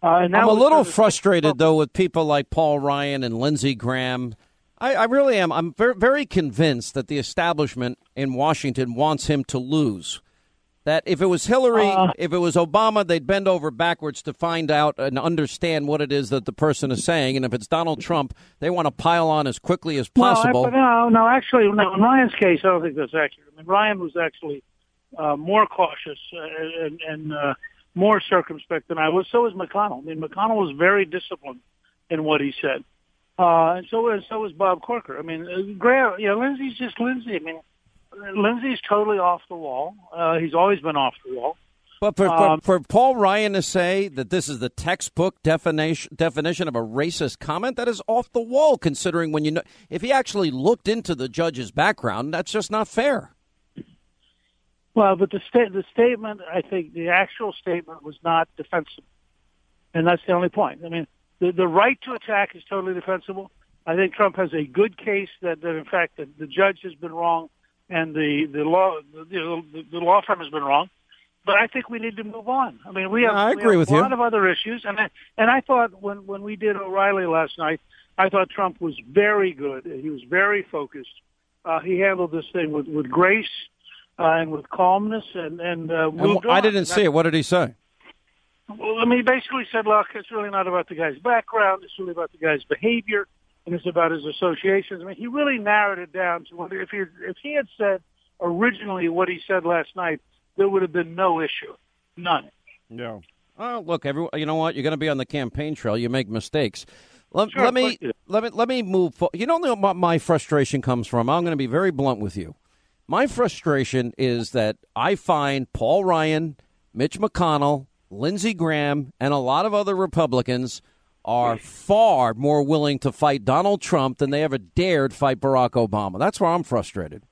Uh, I'm a little frustrated though with people like Paul Ryan and Lindsey Graham. I, I really am. I'm very, very convinced that the establishment in Washington wants him to lose. That if it was Hillary, Uh. if it was Obama, they'd bend over backwards to find out and understand what it is that the person is saying. And if it's Donald Trump, they want to pile on as quickly as possible. No, no, no, actually, no. In Ryan's case, I don't think that's accurate. I mean, Ryan was actually uh, more cautious uh, and, and uh, more circumspect than I was. So was McConnell. I mean, McConnell was very disciplined in what he said, uh, and so was so was Bob Corker. I mean, uh, Graham, you know, Lindsey's just Lindsey. I mean, Lindsey's totally off the wall. Uh, he's always been off the wall. But for, Um, for, for Paul Ryan to say that this is the textbook definition definition of a racist comment, that is off the wall. Considering when you know, if he actually looked into the judge's background, that's just not fair. Well, but the sta- the statement, I think, the actual statement was not defensible, and that's the only point. I mean, the the right to attack is totally defensible. I think Trump has a good case that, that in fact, the, the judge has been wrong, and the the law the, the, the law firm has been wrong. But I think we need to move on. I mean, we have, I we have with a you. lot of other issues, and I, and I thought when when we did O'Reilly last night, I thought Trump was very good. He was very focused. Uh, he handled this thing with with grace and with calmness, and and uh, And I didn't see it. What did he say? Well, I mean, he basically said, look, it's really not about the guy's background. It's really about the guy's behavior, and it's about his associations. I mean, he really narrowed it down to what if he if he had said originally what he said last night, there would have been no issue, none. No. Oh, look, everyone. You know what? You're going to be on the campaign trail. You make mistakes. Let, Sure, let me course you do. let me let me move. fo- You don't know what my frustration comes from. I'm going to be very blunt with you. My frustration is that I find Paul Ryan, Mitch McConnell, Lindsey Graham, and a lot of other Republicans are far more willing to fight Donald Trump than they ever dared fight Barack Obama. That's where I'm frustrated.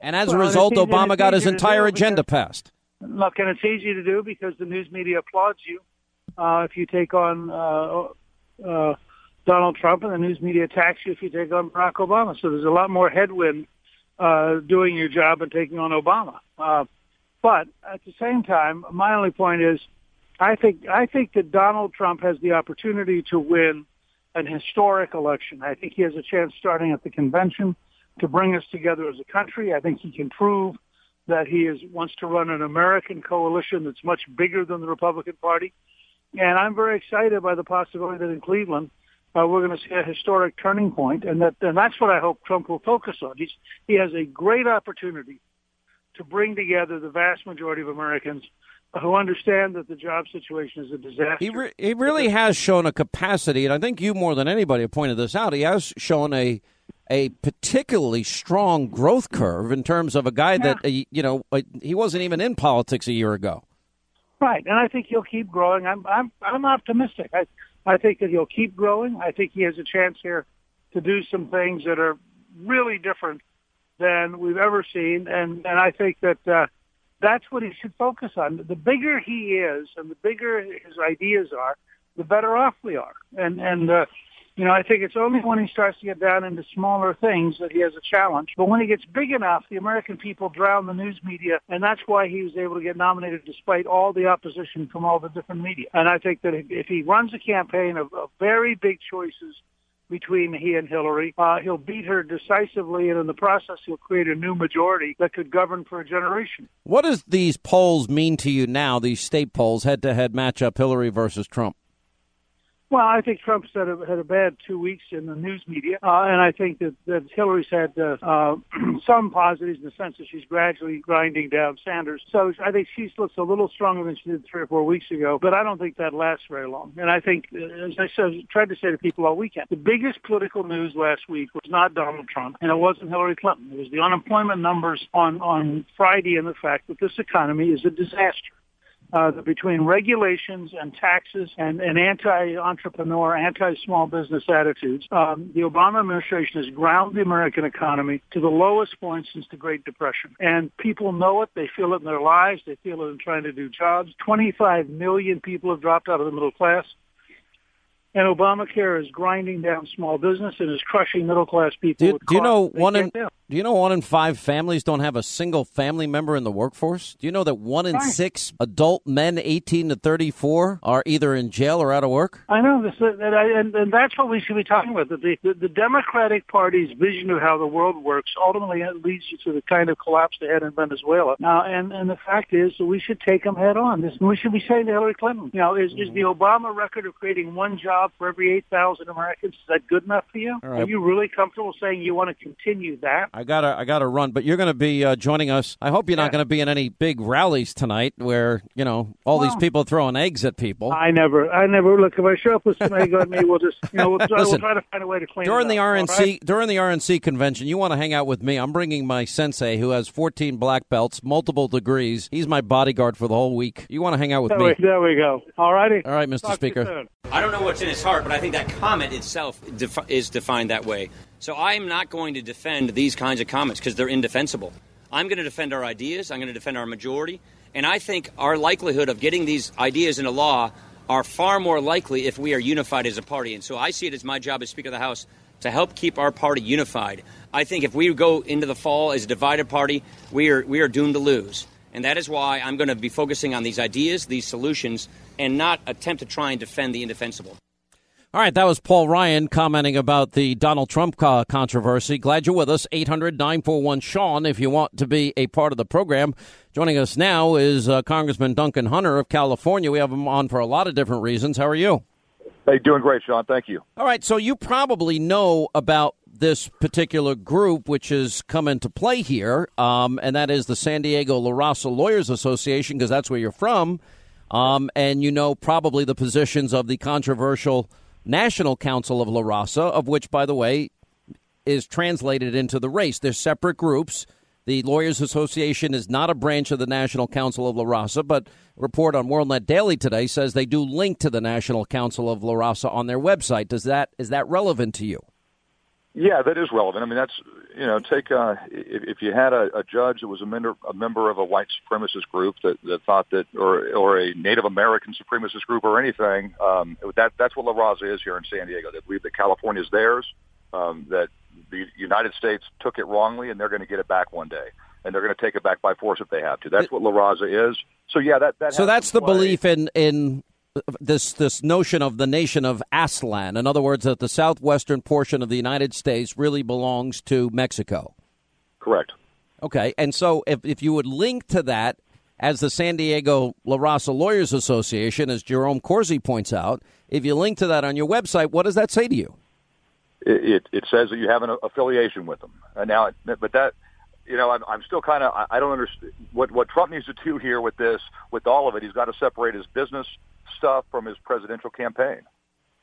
And as a Well, it's result, Obama got his entire agenda because- passed. Look, and it's easy to do because the news media applauds you uh, if you take on uh, uh, Donald Trump, and the news media attacks you if you take on Barack Obama. So there's a lot more headwind uh, doing your job and taking on Obama. Uh, but at the same time, my only point is, I think I think that Donald Trump has the opportunity to win an historic election. I think he has a chance starting at the convention to bring us together as a country. I think he can prove that he is wants to run an American coalition that's much bigger than the Republican Party. And I'm very excited by the possibility that in Cleveland uh, we're going to see a historic turning point, and that and that's what I hope Trump will focus on. He's he has a great opportunity to bring together the vast majority of Americans who understand that the job situation is a disaster. He, re- he really has shown a capacity, and I think you more than anybody have pointed this out. He has shown a a particularly strong growth curve in terms of a guy yeah. that uh, you know uh, he wasn't even in politics a year ago. Right, and I think he'll keep growing. I'm I'm I'm optimistic. I I think that he'll keep growing. I think he has a chance here to do some things that are really different than we've ever seen, and and I think that uh, that's what he should focus on. The bigger he is, and the bigger his ideas are, the better off we are. And and uh, you know, I think it's only when he starts to get down into smaller things that he has a challenge. But when he gets big enough, the American people drown the news media, and that's why he was able to get nominated despite all the opposition from all the different media. And I think that if he runs a campaign of, of very big choices between he and Hillary. Uh, he'll beat her decisively, and in the process, he'll create a new majority that could govern for a generation. What does these polls mean to you now? These state polls, head-to-head matchup, Hillary versus Trump. Well, I think Trump's had a, had a bad two weeks in the news media, uh, and I think that, that Hillary's had uh, uh, <clears throat> some positives in the sense that she's gradually grinding down Sanders. So I think she looks a little stronger than she did three or four weeks ago, but I don't think that lasts very long. And I think, uh, as I said, tried to say to people all weekend, the biggest political news last week was not Donald Trump, and it wasn't Hillary Clinton. It was the unemployment numbers on on Friday and the fact that this economy is a disaster uh, between regulations and taxes and, and anti-entrepreneur, anti-small business attitudes, um, the Obama administration has ground the American economy to the lowest point since the Great Depression. And people know it. They feel it in their lives. They feel it in trying to do jobs. 25 million people have dropped out of the middle class. And Obamacare is grinding down small business and is crushing middle class people. Do, do you know one in do you know one in five families don't have a single family member in the workforce? Do you know that one in right. six adult men 18 to 34 are either in jail or out of work? I know this, uh, and, I, and, and that's what we should be talking about. The, the, the Democratic Party's vision of how the world works ultimately leads you to the kind of collapse they had in Venezuela. Now, and, and the fact is that we should take them head on. This, we should be saying to Hillary Clinton, you know, is, is the mm-hmm. Obama record of creating one job for every 8,000 Americans, is that good enough for you? Right. Are you really comfortable saying you want to continue that? I gotta I gotta run, but you're going to be uh, joining us. I hope you're yeah. not going to be in any big rallies tonight, where you know all well, these people throwing eggs at people. I never, I never look. If I show up with some egg on me, we'll just you know we'll, try, Listen, we'll try to find a way to clean during the RNC right? during the RNC convention. You want to hang out with me? I'm bringing my sensei, who has 14 black belts, multiple degrees. He's my bodyguard for the whole week. You want to hang out with there me? We, there we go. All righty. All right, Mr. Talk Speaker. I don't know what's in his heart, but I think that comment itself defi- is defined that way. So I'm not going to defend these kinds of comments because they're indefensible. I'm going to defend our ideas. I'm going to defend our majority. And I think our likelihood of getting these ideas into law are far more likely if we are unified as a party. And so I see it as my job as Speaker of the House to help keep our party unified. I think if we go into the fall as a divided party, we are, we are doomed to lose. And that is why I'm going to be focusing on these ideas, these solutions, and not attempt to try and defend the indefensible. All right, that was Paul Ryan commenting about the Donald Trump controversy. Glad you're with us. 800 941 Sean if you want to be a part of the program. Joining us now is uh, Congressman Duncan Hunter of California. We have him on for a lot of different reasons. How are you? Hey, doing great, Sean. Thank you. All right, so you probably know about this particular group which has come into play here, um, and that is the San Diego La Raza Lawyers Association, because that's where you're from. Um, and you know probably the positions of the controversial National Council of La Raza, of which, by the way, is translated into the race. They're separate groups. The Lawyers Association is not a branch of the National Council of La Raza, but report on WorldNet Daily today says they do link to the National Council of La Raza on their website. Does that is that relevant to you? Yeah, that is relevant. I mean, that's you know, take uh, if, if you had a, a judge that was a member a member of a white supremacist group that, that thought that, or or a Native American supremacist group or anything, um, that that's what La Raza is here in San Diego. They believe that California is theirs, um, that the United States took it wrongly, and they're going to get it back one day, and they're going to take it back by force if they have to. That's what La Raza is. So yeah, that that. So that's the belief in in this this notion of the nation of Aztlan. In other words, that the southwestern portion of the United States really belongs to Mexico. Correct. Okay, and so if if you would link to that, as the San Diego La Raza Lawyers Association, as Jerome Corsi points out, if you link to that on your website, what does that say to you? It it, it says that you have an affiliation with them. And now, but that you know, I'm, I'm still kind of I, I don't understand what what Trump needs to do here with this, with all of it. He's got to separate his business stuff from his presidential campaign.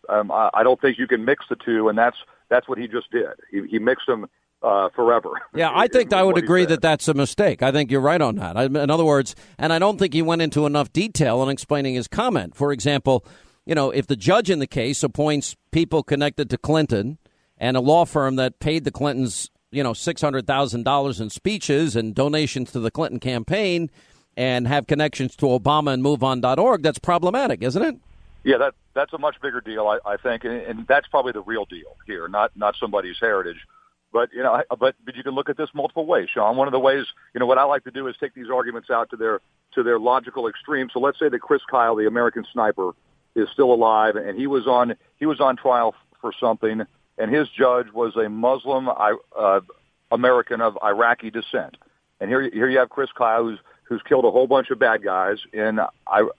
Um, I, I don't think you can mix the two, and that's that's what he just did. He, he mixed them uh, forever. <laughs> Yeah, I think I would agree that that's a mistake. I think you're right on that. In other words, and I don't think he went into enough detail in explaining his comment. For example, you know, if the judge in the case appoints people connected to Clinton and a law firm that paid the Clintons, you know, six hundred thousand dollars in speeches and donations to the Clinton campaign, and have connections to Obama and MoveOn.org, that's problematic, isn't it? Yeah, that that's a much bigger deal, I, I think, and, and that's probably the real deal here, not not somebody's heritage. But you know, but but you can look at this multiple ways, Sean. One of the ways, you know, what I like to do is take these arguments out to their to their logical extreme. So let's say that Chris Kyle, the American sniper, is still alive, and he was on he was on trial for something, and his judge was a Muslim uh, American of Iraqi descent. And here here you have Chris Kyle, who's who's killed a whole bunch of bad guys in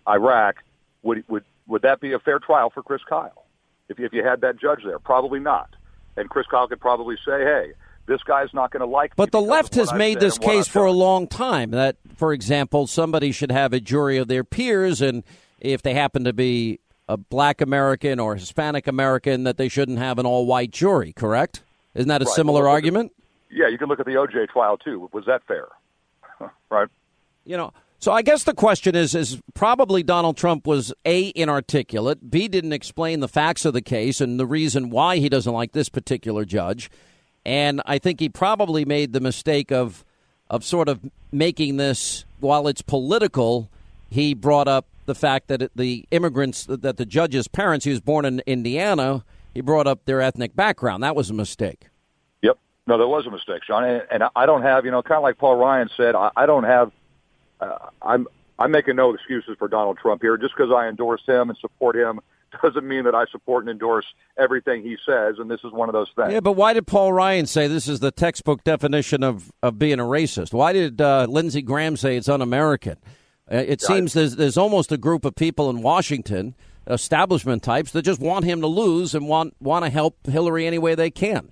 Iraq. Would would would that be a fair trial for Chris Kyle? If if you had that judge there, probably not and Chris Kyle could probably say, "Hey, this guy's not going to like." Me. But the left has made this case for a long time that, for example, somebody should have a jury of their peers, and if they happen to be a black American or Hispanic American, that they shouldn't have an all-white jury. Correct? Isn't that a right. similar well, argument? At, yeah, you can look at the OJ trial too. Was that fair? <laughs> right. You know, so I guess the question is is probably Donald Trump was A inarticulate, B didn't explain the facts of the case and the reason why he doesn't like this particular judge. And I think he probably made the mistake of of sort of making this while it's political, he brought up the fact that the immigrants that the judge's parents, he was born in Indiana, he brought up their ethnic background. That was a mistake. Yep. No, there was a mistake, Sean. And I don't have, you know, kind of like Paul Ryan said, I don't have uh, I'm I'm making no excuses for Donald Trump here. Just because I endorse him and support him <laughs> doesn't mean that I support and endorse everything he says, and this is one of those things. Yeah, but why did Paul Ryan say this is the textbook definition of, of being a racist? Why did uh, Lindsey Graham say it's un-American? Uh, it seems there's there's almost a group of people in Washington, establishment types, that just want him to lose and want want to help Hillary any way they can.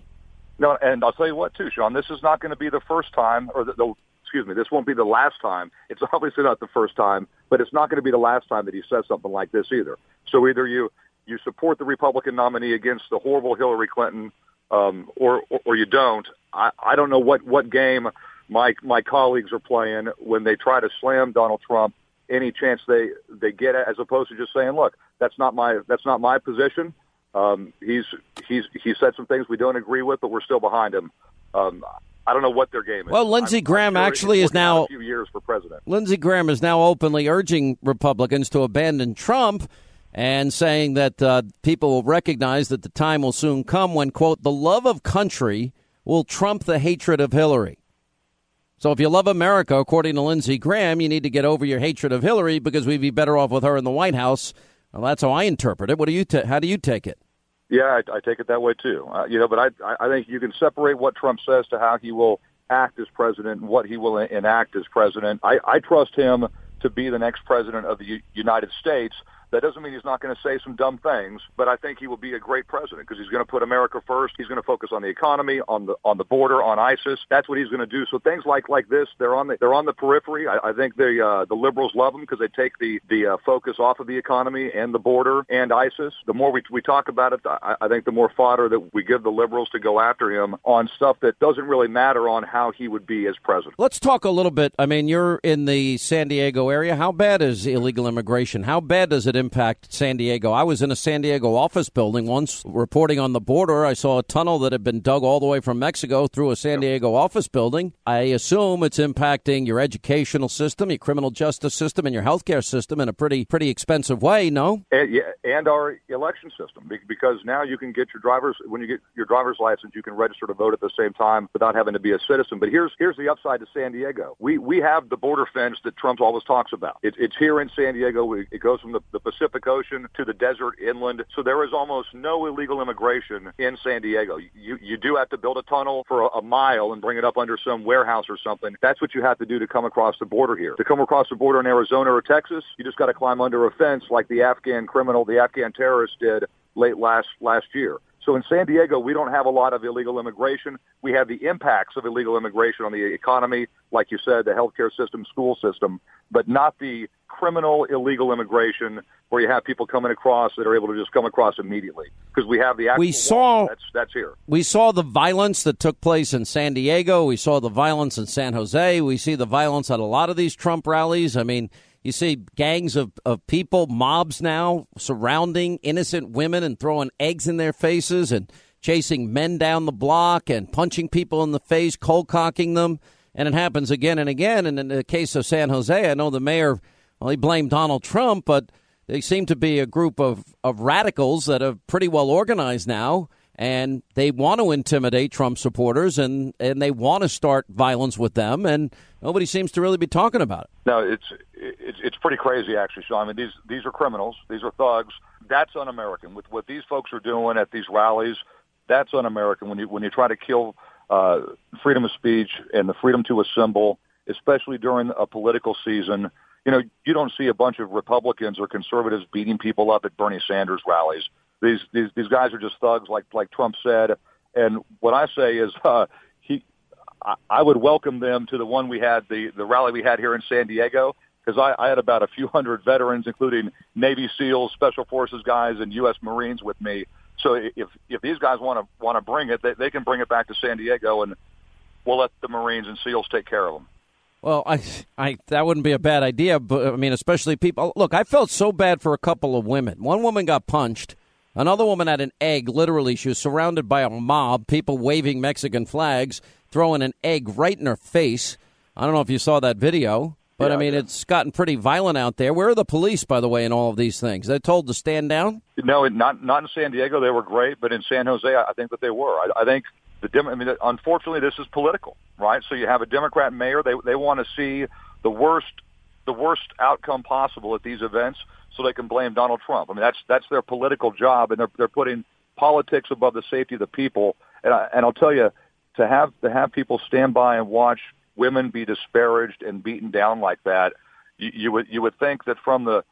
No, and I'll tell you what too, Sean. This is not going to be the first time, or the, the excuse me, this won't be the last time. It's <laughs> obviously not the first time, but it's not going to be the last time that he says something like this either. So either you you support the Republican nominee against the horrible Hillary Clinton, um, or, or or you don't. I, I don't know what what game my my colleagues are playing when they try to slam Donald Trump any chance they they get, as opposed to just saying, look, that's not my that's not my position. Um, he's he's he said some things we don't agree with, but we're still behind him. Um, I don't know what their game is. Well, Lindsey Graham sure actually is now a few years for president. Lindsey Graham is now openly urging Republicans to abandon Trump and saying that uh, people will recognize that the time will soon come when quote the love of country will trump the hatred of Hillary. So if you love America, according to Lindsey Graham, you need to get over your hatred of Hillary because we'd be better off with her in the White House. Well, that's how I interpret it. What do you? Ta- how do you take it? Yeah, I, I take it that way too. Uh, you know, but I I think you can separate what Trump says to how he will act as president and what he will enact as president. I, I trust him to be the next president of the U- United States. That doesn't mean he's not going to say some dumb things, but I think he will be a great president because he's going to put America first. He's going to focus on the economy, on the on the border, on ISIS. That's what he's going to do. So things like like this, they're on the they're on the periphery. I, I think the uh, the liberals love them because they take the the uh, focus off of the economy and the border and ISIS. The more we we talk about it, I, I think the more fodder that we give the liberals to go after him on stuff that doesn't really matter on how he would be as president. Let's talk a little bit. I mean, you're in the San Diego area. How bad is illegal immigration? How bad does it impact San Diego. I was in a San Diego office building once reporting on the border. I saw a tunnel that had been dug all the way from Mexico through a San Diego office building. I assume it's impacting your educational system, your criminal justice system, and your healthcare system in a pretty pretty expensive way. No, and, yeah, and our election system because now you can get your driver's when you get your driver's license, you can register to vote at the same time without having to be a citizen. But here's here's the upside to San Diego. We we have the border fence that Trump always talks about. It, it's here in San Diego. It goes from the, the Pacific Ocean to the desert inland. So there is almost no illegal immigration in San Diego. You you do have to build a tunnel for a, a mile and bring it up under some warehouse or something. That's what you have to do to come across the border here. To come across the border in Arizona or Texas, you just got to climb under a fence like the Afghan criminal, the Afghan terrorist did late last last year. So in San Diego, we don't have a lot of illegal immigration. We have the impacts of illegal immigration on the economy, like you said, the healthcare system, school system, but not the criminal illegal immigration where you have people coming across that are able to just come across immediately because we have the actual we saw that's that's here. We saw the violence that took place in San Diego. We saw the violence in San Jose. We see the violence at a lot of these Trump rallies. I mean, you see gangs of, of people, mobs now surrounding innocent women and throwing eggs in their faces and chasing men down the block and punching people in the face, cold cocking them. And it happens again and again. And in the case of San Jose, I know the mayor, well, he blamed Donald Trump, but they seem to be a group of, of radicals that are pretty well organized now and they want to intimidate Trump supporters and, and they want to start violence with them, and nobody seems to really be talking about it. No, it's it's it's pretty crazy actually, Sean. I mean, these these are criminals, these are thugs. That's un-American. With what these folks are doing at these rallies, that's un-American. When you when you try to kill uh, freedom of speech and the freedom to assemble, especially during a political season. You know, you don't see a bunch of Republicans or conservatives beating people up at Bernie Sanders rallies. These these these guys are just thugs, like like Trump said. And what I say is, <laughs> uh, he, I, I would welcome them to the one we had the the rally we had here in San Diego because I, I had about a few hundred veterans, including Navy SEALs, Special Forces guys, and U.S. Marines with me. So if if these guys want to want to bring it, they, they can bring it back to San Diego, and we'll let the Marines and SEALs take care of them. Well, I, I, that wouldn't be a bad idea, but I mean, especially people. Look, I felt so bad for a couple of women. One woman got punched, Another woman had an egg. Literally, she was surrounded by a mob, people waving Mexican flags, throwing an egg right in her face. I don't know if you saw that video, but yeah, I mean, yeah. it's gotten pretty violent out there. Where are the police, by the way, in all of these things? They're told to stand down. No, not not in San Diego. They were great, but in San Jose, I think that they were. I, I think the Dem- I mean, unfortunately, this is political, right? So you have a Democrat mayor. They they want to see the worst the worst outcome possible at these events so they can blame Donald Trump. I mean, that's that's their political job, and they're they're putting politics above the safety of the people. And I, and I'll tell you, to have to have people stand by and watch women be disparaged and beaten down like that, you, you would you would think that from the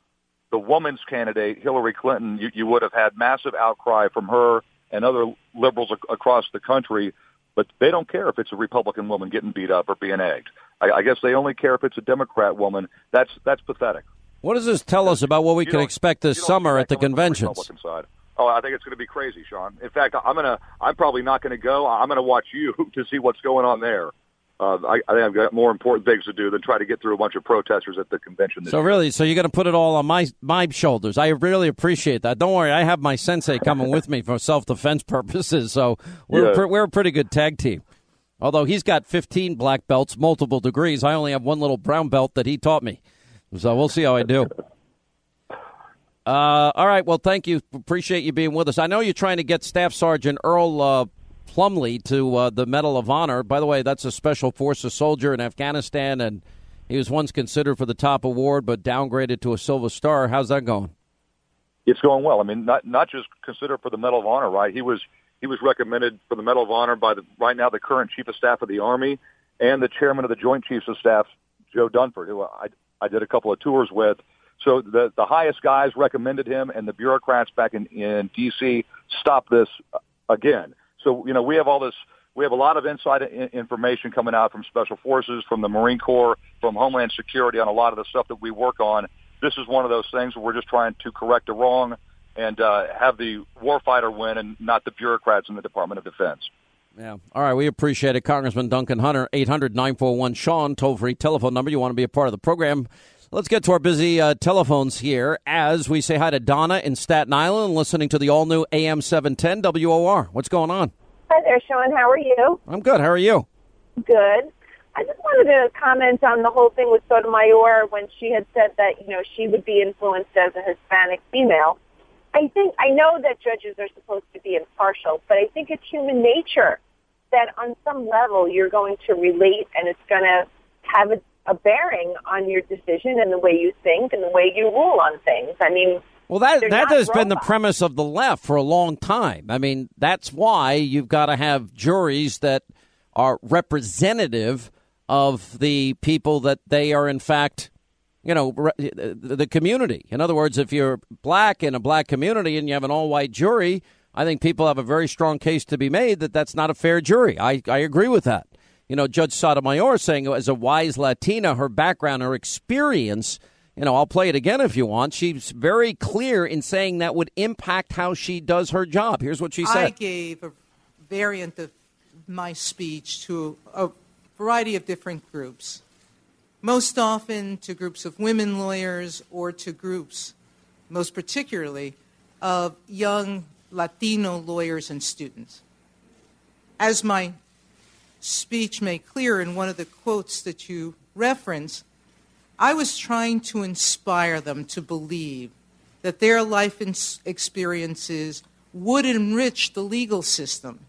the woman's candidate Hillary Clinton, you, you would have had massive outcry from her and other liberals ac- across the country. But they don't care if it's a Republican woman getting beat up or being egged. I, I guess they only care if it's a Democrat woman. That's that's pathetic. What does this tell us about what we can expect this summer at the conventions? The oh, I think it's going to be crazy, Sean. In fact, I'm gonna. I'm probably not going to go. I'm going to watch you <laughs> to see what's going on there. Uh, I, I, think I've got more important things to do than try to get through a bunch of protesters at the convention. so year. really, so you're going to put it all on my my shoulders. I really appreciate that. Don't worry, I have my sensei coming with me for self defense <laughs> purposes. So we're yeah. we're a pretty good tag team. Although he's got 15 black belts, multiple degrees, I only have one little brown belt that he taught me. So we'll see how I do. Uh, all right. Well, thank you. Appreciate you being with us. I know you're trying to get Staff Sergeant Earl uh, Plumlee to uh, the Medal of Honor. By the way, that's a Special Forces soldier in Afghanistan, and he was once considered for the top award, but downgraded to a Silver Star. How's that going? It's going well. I mean, not not just considered for the Medal of Honor, right? He was he was recommended for the Medal of Honor by the right now the current Chief of Staff of the Army and the Chairman of the Joint Chiefs of Staff, Joe Dunford, who I, I did a couple of tours with. So the the highest guys recommended him, and the bureaucrats back in in D.C. stopped this again. So you know we have all this. We have a lot of inside information coming out from Special Forces, from the Marine Corps, from Homeland Security on a lot of the stuff that we work on. This is one of those things where we're just trying to correct a wrong and uh, have the warfighter win and not the bureaucrats in the Department of Defense. Yeah. All right. We appreciate it. Congressman Duncan Hunter, 800 941 Sean, toll free telephone number. You want to be a part of the program. Let's get to our busy uh, telephones here as we say hi to Donna in Staten Island, listening to the all new AM 710 WOR. What's going on? Hi there, Sean. How are you? I'm good. How are you? Good. I just wanted to comment on the whole thing with Sotomayor when she had said that, you know, she would be influenced as a Hispanic female. I think, I know that judges are supposed to be impartial, but I think it's human nature that on some level you're going to relate and it's going to have a a bearing on your decision and the way you think and the way you rule on things. I mean, well, that that has robots. been the premise of the left for a long time. I mean, that's why you've got to have juries that are representative of the people that they are, in fact, you know, uh, the community. In other words, if you're black in a black community and you have an all-white jury, I think people have a very strong case to be made that that's not a fair jury. I, I agree with that. You know, Judge Sotomayor saying as a wise Latina, her background, her experience, you know, I'll play it again if you want. She's very clear in saying that would impact how she does her job. Here's what she said. I gave a variant of my speech to a variety of different groups, most often to groups of women lawyers or to groups, most particularly, of young Latino lawyers and students. As my speech made clear in one of the quotes that you reference, I was trying to inspire them to believe that their life experiences would enrich the legal system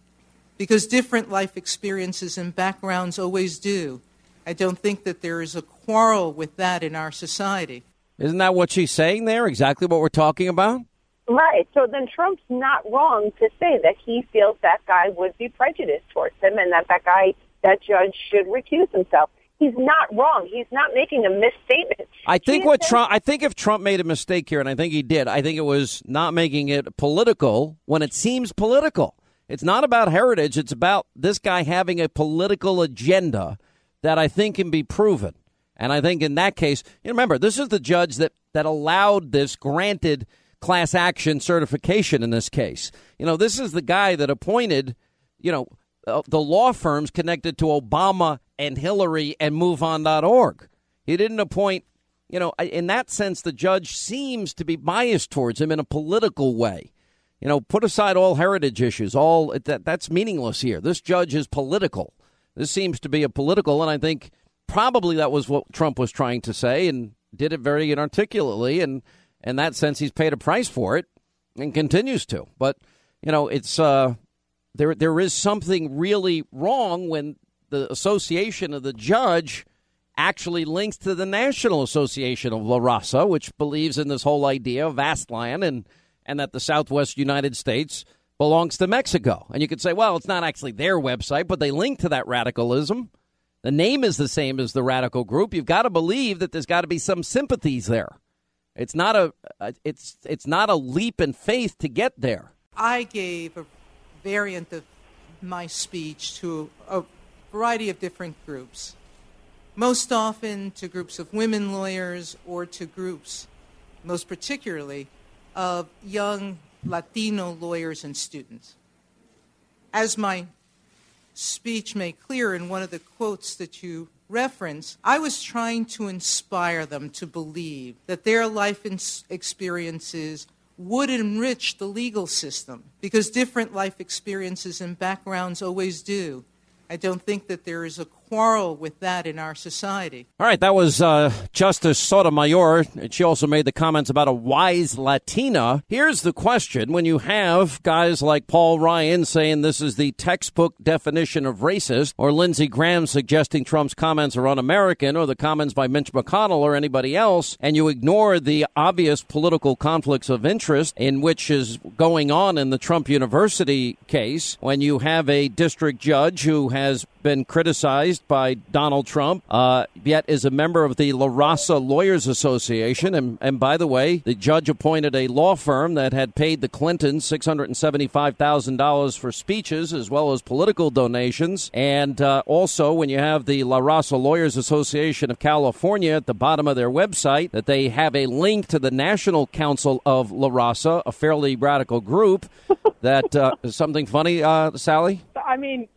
because different life experiences and backgrounds always do. I don't think that there is a quarrel with that in our society. Isn't that what she's saying there? Exactly what we're talking about? Right. So then Trump's not wrong to say that he feels that guy would be prejudiced towards him and that that guy, that judge should recuse himself. He's not wrong. He's not making a misstatement. I think what Trump, I think if Trump made a mistake here, and I think he did, I think it was not making it political when it seems political. It's not about heritage. It's about this guy having a political agenda that I think can be proven. And I think in that case, you remember, this is the judge that, that allowed this, granted class action certification in this case. You know, this is the guy that appointed, you know, uh, the law firms connected to Obama and Hillary and MoveOn.org. He didn't appoint, you know, in that sense, the judge seems to be biased towards him in a political way. You know, put aside all heritage issues, all that that's meaningless here. This judge is political. This seems to be a political, and I think probably that was what Trump was trying to say and did it very inarticulately. And in that sense, he's paid a price for it and continues to. But you know, it's uh, there. There is something really wrong when the association of the judge actually links to the National Association of La Raza, which believes in this whole idea of Aztlan and and that the Southwest United States belongs to Mexico. And you could say, well, it's not actually their website, but they link to that radicalism. The name is the same as the radical group. You've got to believe that there's got to be some sympathies there. It's not a it's it's not a leap in faith to get there. I gave a variant of my speech to a variety of different groups, most often to groups of women lawyers or to groups, most particularly, of young Latino lawyers and students. As my speech made clear in one of the quotes that you reference, I was trying to inspire them to believe that their life experiences would enrich the legal system because different life experiences and backgrounds always do. I don't think that there is a quarrel with that in our society. All right, that was uh, Justice Sotomayor. And she also made the comments about a wise Latina. Here's the question when you have guys like Paul Ryan saying this is the textbook definition of racist, or Lindsey Graham suggesting Trump's comments are un American, or the comments by Mitch McConnell or anybody else, and you ignore the obvious political conflicts of interest in which is going on in the Trump University case, when you have a district judge who has been criticized by Donald Trump, uh, yet is a member of the La Raza Lawyers Association. And, and by the way, the judge appointed a law firm that had paid the Clintons $675,000 for speeches as well as political donations. And uh, also, when you have the La Raza Lawyers Association of California at the bottom of their website, that they have a link to the National Council of La Raza, a fairly radical group. that uh, something funny, uh, Sally? I mean,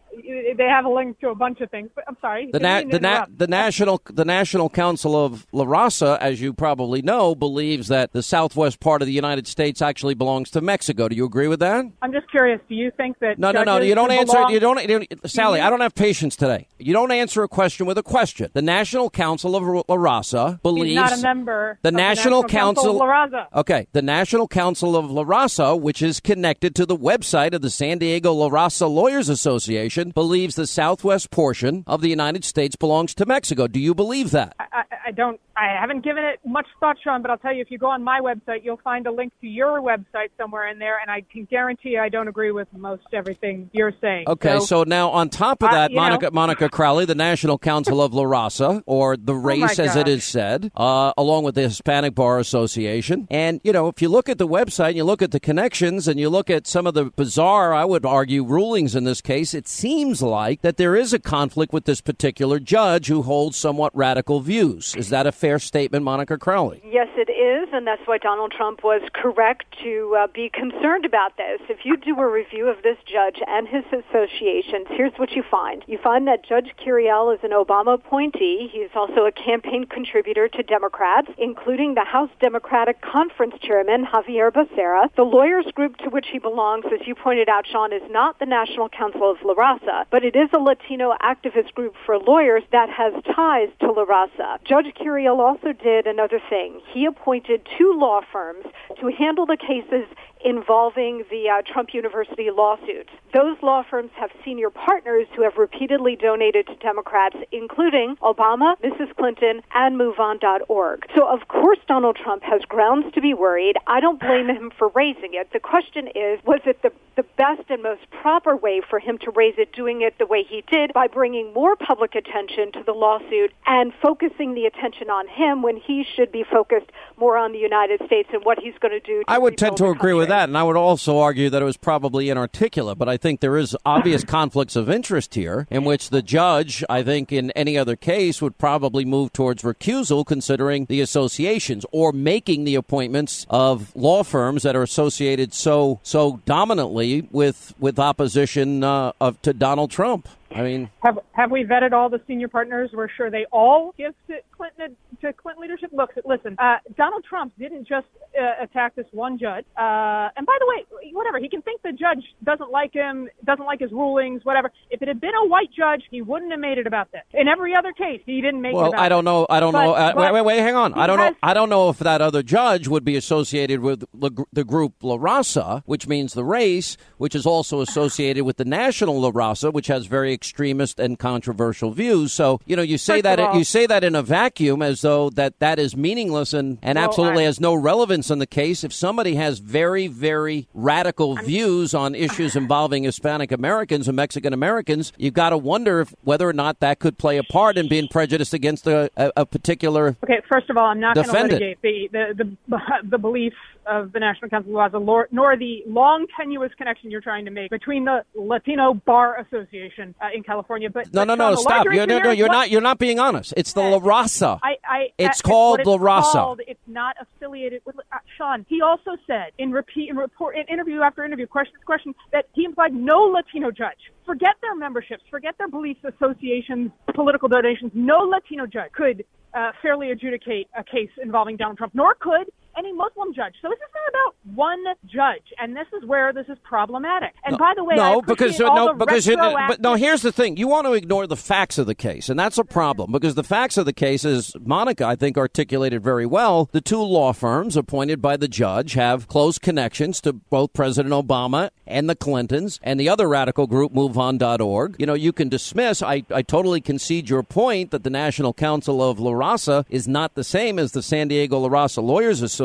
they have a link to a bunch of things. But I'm sorry. The, na- the, na- the national the National Council of La Raza, as you probably know, believes that the southwest part of the United States actually belongs to Mexico. Do you agree with that? I'm just curious. Do you think that no, no, no? You don't answer. Belong- you don't, you don't Sally. Mm-hmm. I don't have patience today. You don't answer a question with a question. The National Council of La Raza believes He's not a member. The, National, the National Council, Council of La Raza. Okay, the National Council of La Raza, which is connected to the website of the San Diego La Raza Lawyers Association, believes the southwest portion of the United States belongs to Mexico. Do you believe that? I, I don't I haven't given it much thought, Sean, but I'll tell you, if you go on my website, you'll find a link to your website somewhere in there, and I can guarantee you I don't agree with most everything you're saying. Okay, so, so now on top of Uh, that, know- Monica Monica Crowley, the National Council of La Raza, or the race as it is said, uh, along with the Hispanic Bar Association, and you know, if you look at the website, and you look at the connections, and you look at some of the bizarre, I would argue, rulings in this case, it seems like that there is a conflict with this particular judge who holds somewhat radical views. Is that a fair statement, Monica Crowley? Yes, it is, and that's why Donald Trump was correct to uh, be concerned about this. If you do a review of this judge and his associations, here's what you find. You find that Judge Curiel is an Obama appointee. He's also a campaign contributor to Democrats, including the House Democratic Conference Chairman, Xavier Becerra. The lawyers group to which he belongs, as you pointed out, Sean, is not the National Council of La Raza, but it is a Latino activist group for lawyers that has ties to La Raza. Judge Curiel also did another thing. He appointed two law firms to handle the cases involving the uh, Trump University lawsuit. Those law firms have senior partners who have repeatedly donated to Democrats, including Obama, Mrs. Clinton, and MoveOn.org. So, of course, Donald Trump has grounds to be worried. I don't blame him for raising it. The question is, was it the, the best and most proper way for him to raise it, doing it the way he did by bringing more public attention to the lawsuit and focusing the attention on him when he should be focused more on the United States and what he's going to do to I would tend to agree with? That, and I would also argue that it was probably inarticulate. But I think there is obvious <clears throat> conflicts of interest here, in which the judge, I think, in any other case, would probably move towards recusal, considering the associations or making the appointments of law firms that are associated so so dominantly with with opposition uh, of to Donald Trump. I mean, Have have we vetted all the senior partners? We're sure they all give to Clinton to Clinton leadership. Look, listen, uh, Donald Trump didn't just uh, attack this one judge. Uh, and by the way, whatever he can think the judge doesn't like him, doesn't like his rulings, whatever. If it had been a white judge, he wouldn't have made it about this. In every other case, he didn't make it well, about. I don't know. I don't But- know. Uh, but wait, wait, wait. Hang on. I don't has- know. I don't know if that other judge would be associated with the, the group La Raza, which means the race, which is also associated with the national La Raza, which has very extremist and controversial views. So you know, you say First that all- you say that in a vacuum, as though that that is meaningless and and Well, absolutely I- has no relevance in the case. If somebody has very very radical views on issues <laughs> involving Hispanic Americans and Mexican Americans, you've got to wonder if whether or not that could play a part in being prejudiced against a, a, a particular Okay, first of all, I'm not going to litigate the, the the the belief of the National Council of Laws, nor, nor the long tenuous connection you're trying to make between the Latino Bar Association uh, in California. But No, no, no! Sean, Stop! You're, no, no, you're not. You're not being honest. It's the La Raza. I, I, It's uh, called what La it's Raza. called, It's not affiliated with uh, Sean. He also said in repeat in report in interview after interview, question after question, that he implied no Latino judge. Forget their memberships, forget their beliefs, associations, political donations. No Latino judge could uh, fairly adjudicate a case involving Donald Trump, nor could any Muslim judge. So this is not about one judge, and this is where this is problematic. And by the way, no, because no, the because you, but no. Here's the thing: you want to ignore the facts of the case, and that's a problem because the facts of the case, is Monica I think articulated very well, the two law firms appointed by the judge have close connections to both President Obama and the Clintons and the other radical group MoveOn.org. You know, you can dismiss. I, I totally concede your point that the National Council of La Raza is not the same as the San Diego La Raza Lawyers Association.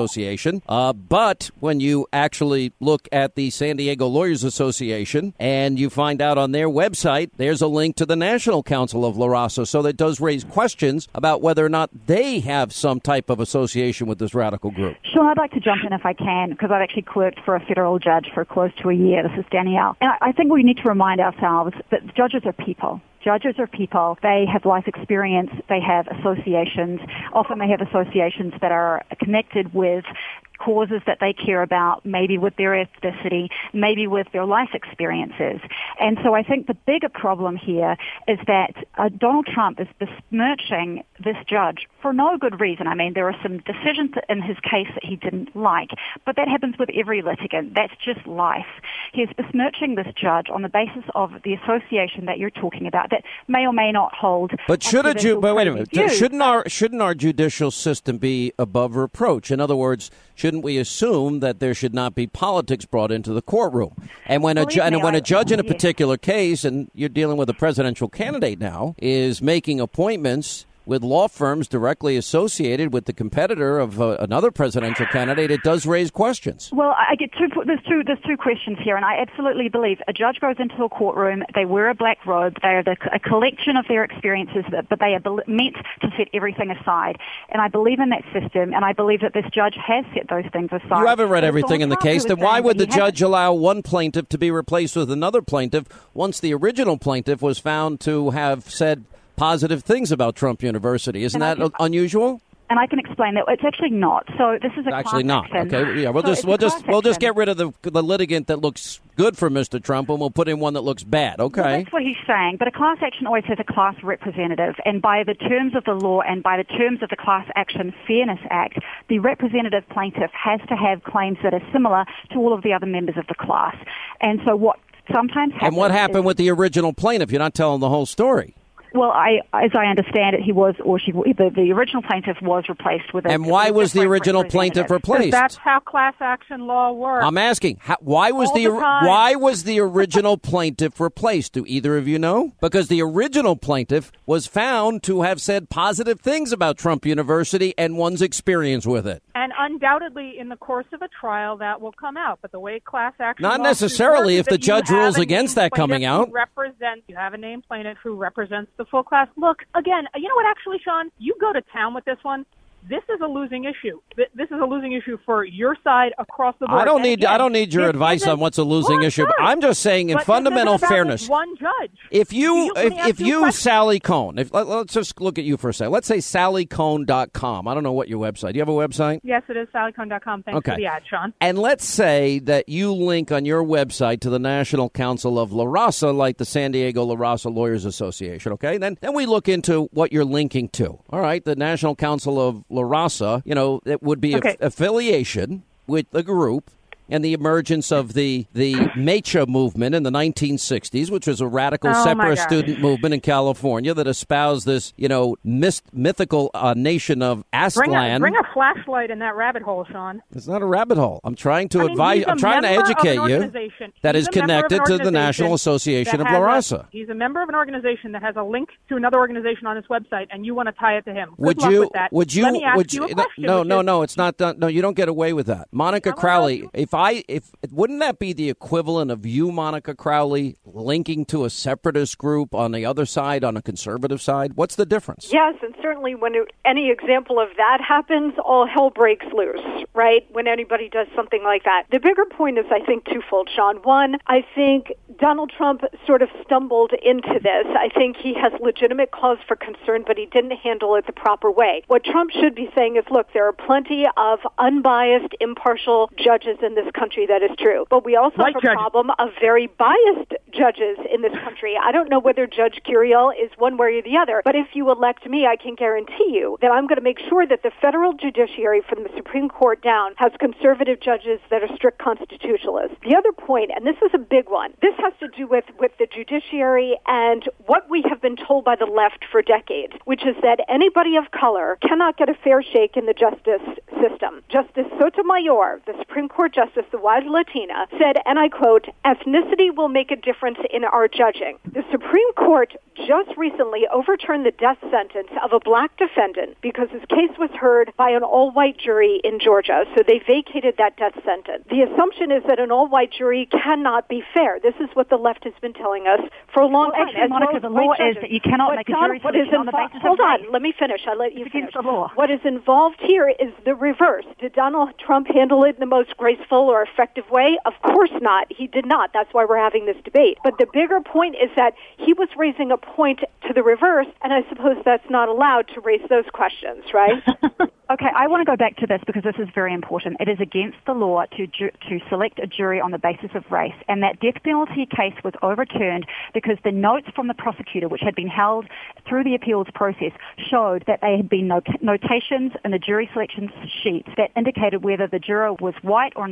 Uh, but when you actually look at the San Diego Lawyers Association and you find out on their website, there's a link to the National Council of La Raza. So that does raise questions about whether or not they have some type of association with this radical group. Sean, I'd like to jump in if I can, because I've actually clerked for a federal judge for close to a year. This is Danielle. And I think we need to remind ourselves that judges are people. Judges are people. They have life experience. They have associations. Often they have associations that are connected with causes that they care about, maybe with their ethnicity, maybe with their life experiences. And so I think the bigger problem here is that uh, Donald Trump is besmirching this judge for no good reason. I mean, there are some decisions in his case that he didn't like, but that happens with every litigant. That's just life. He is besmirching this judge on the basis of the association that you're talking about that may or may not hold. But should a ju- but wait a minute, views. shouldn't our shouldn't our judicial system be above reproach? In other words, shouldn't we assume that there should not be politics brought into the courtroom? And when a ju- and when a judge in a particular case, and you're dealing with a presidential candidate now, is making appointments with law firms directly associated with the competitor of uh, another presidential candidate, it does raise questions. Well, I get two. There's two. There's two questions here, and I absolutely believe a judge goes into a courtroom. They wear a black robe. They are the, a collection of their experiences, but they are meant to set everything aside. And I believe in that system, and I believe that this judge has set those things aside. You haven't read everything in the case. Then why would the judge allow one plaintiff to be replaced with another plaintiff once the original plaintiff was found to have said positive things about Trump University? Isn't that unusual? and I can explain that it's actually not. So this is a actually not. Action. Okay, yeah, we'll so just we'll just we'll just get rid of the the litigant that looks good for Mr. Trump, and we'll put in one that looks bad. Okay, well, that's what he's saying. But a class action always has a class representative, and by the terms of the law and by the terms of the Class Action Fairness Act, the representative plaintiff has to have claims that are similar to all of the other members of the class. And so what sometimes happens and what happened is, with the original plaintiff? You're not telling the whole story. Well, I, as I understand it, he was, or she, the, the original plaintiff was replaced with. A, and why was the original plaintiff replaced? That's how class action law works. I'm asking, how, why was All the, the why was the original plaintiff replaced? Do either of you know? Because the original plaintiff was found to have said positive things about Trump University and one's experience with it. And undoubtedly, in the course of a trial, that will come out. But the way class action Not necessarily if the judge rules against that coming out. Represents you have a named plaintiff who represents the full class. Look again. You know what? Actually, Sean, you go to town with this one. This is a losing issue. This is a losing issue for your side across the board. I don't need again, I don't need your advice on what's a losing Well, issue. sure. I'm just saying in But fundamental fairness. One judge. If you, if, if you a you, question. Sally Kohn, if let, us just look at you for a second. Let's say sallykohn.com. I don't know what your website. Do you have a website? Yes, it is sallykohn.com. Thanks Okay. for the ad, Sean. And let's say that you link on your website to the National Council of La Raza, like the San Diego La Raza Lawyers Association. Okay, then then we look into what you're linking to. All right, the National Council of La Raza. You know, it would be Okay. a, affiliation with the group. And the emergence of the the Mecha movement in the 1960s, which was a radical Oh, separatist student movement in California that espoused this, you know, myst- mythical uh, nation of Bring a, bring a flashlight in that rabbit hole, Sean. It's not a rabbit hole. I'm trying to I mean, advise. I'm trying to member of an educate you that He's is a member of an connected to the National Association of La has a- Raza. he's a member of an organization that has a link to another organization on his website, and you want to tie it to him. Good Would you? With that. Would you? Let me ask would you, no, question. no, no, is- no. It's not done. No, you don't get away with that. Monica Crowley. If I, if wouldn't that be the equivalent of you, Monica Crowley, linking to a separatist group on the other side, on a conservative side? What's the difference? Yes, and certainly when it, any example of that happens, all hell breaks loose, right? When anybody does something like that. The bigger point is, I think, twofold, Sean. One, I think Donald Trump sort of stumbled into this. I think he has legitimate cause for concern, but he didn't handle it the proper way. What Trump should be saying is, look, there are plenty of unbiased, impartial judges in this country. That is true. But we also White have a judges. problem of very biased judges in this country. I don't know whether Judge Curiel is one way or the other, but if you elect me, I can guarantee you that I'm going to make sure that the federal judiciary from the Supreme Court down has conservative judges that are strict constitutionalists. The other point, and this is a big one, this has to do with, with the judiciary and what we have been told by the left for decades, which is that anybody of color cannot get a fair shake in the justice system. Justice Sotomayor, the Supreme Court Justice, the wise Latina, said, and I quote, ethnicity will make a difference in our judging. The Supreme Court just recently overturned the death sentence of a black defendant because his case was heard by an all-white jury in Georgia, so they vacated that death sentence. The assumption is that an all-white jury cannot be fair. This is what the left has been telling us for a long Well, time. actually, Monica, well the white law is that you cannot What make a jury what is on the basis of Hold on, race. let me finish. I let you It's finish. the law. What is involved here is the reverse. Did Donald Trump handle it in the most graceful or effective way? Of course not. He did not. That's why we're having this debate. But the bigger point is that he was raising a point to the reverse, and I suppose that's not allowed to raise those questions, right? <laughs> Okay, I want to go back to this because this is very important. It is against the law to ju- to select a jury on the basis of race, and that death penalty case was overturned because the notes from the prosecutor, which had been held through the appeals process, showed that there had been no- notations in the jury selection sheets that indicated whether the juror was white or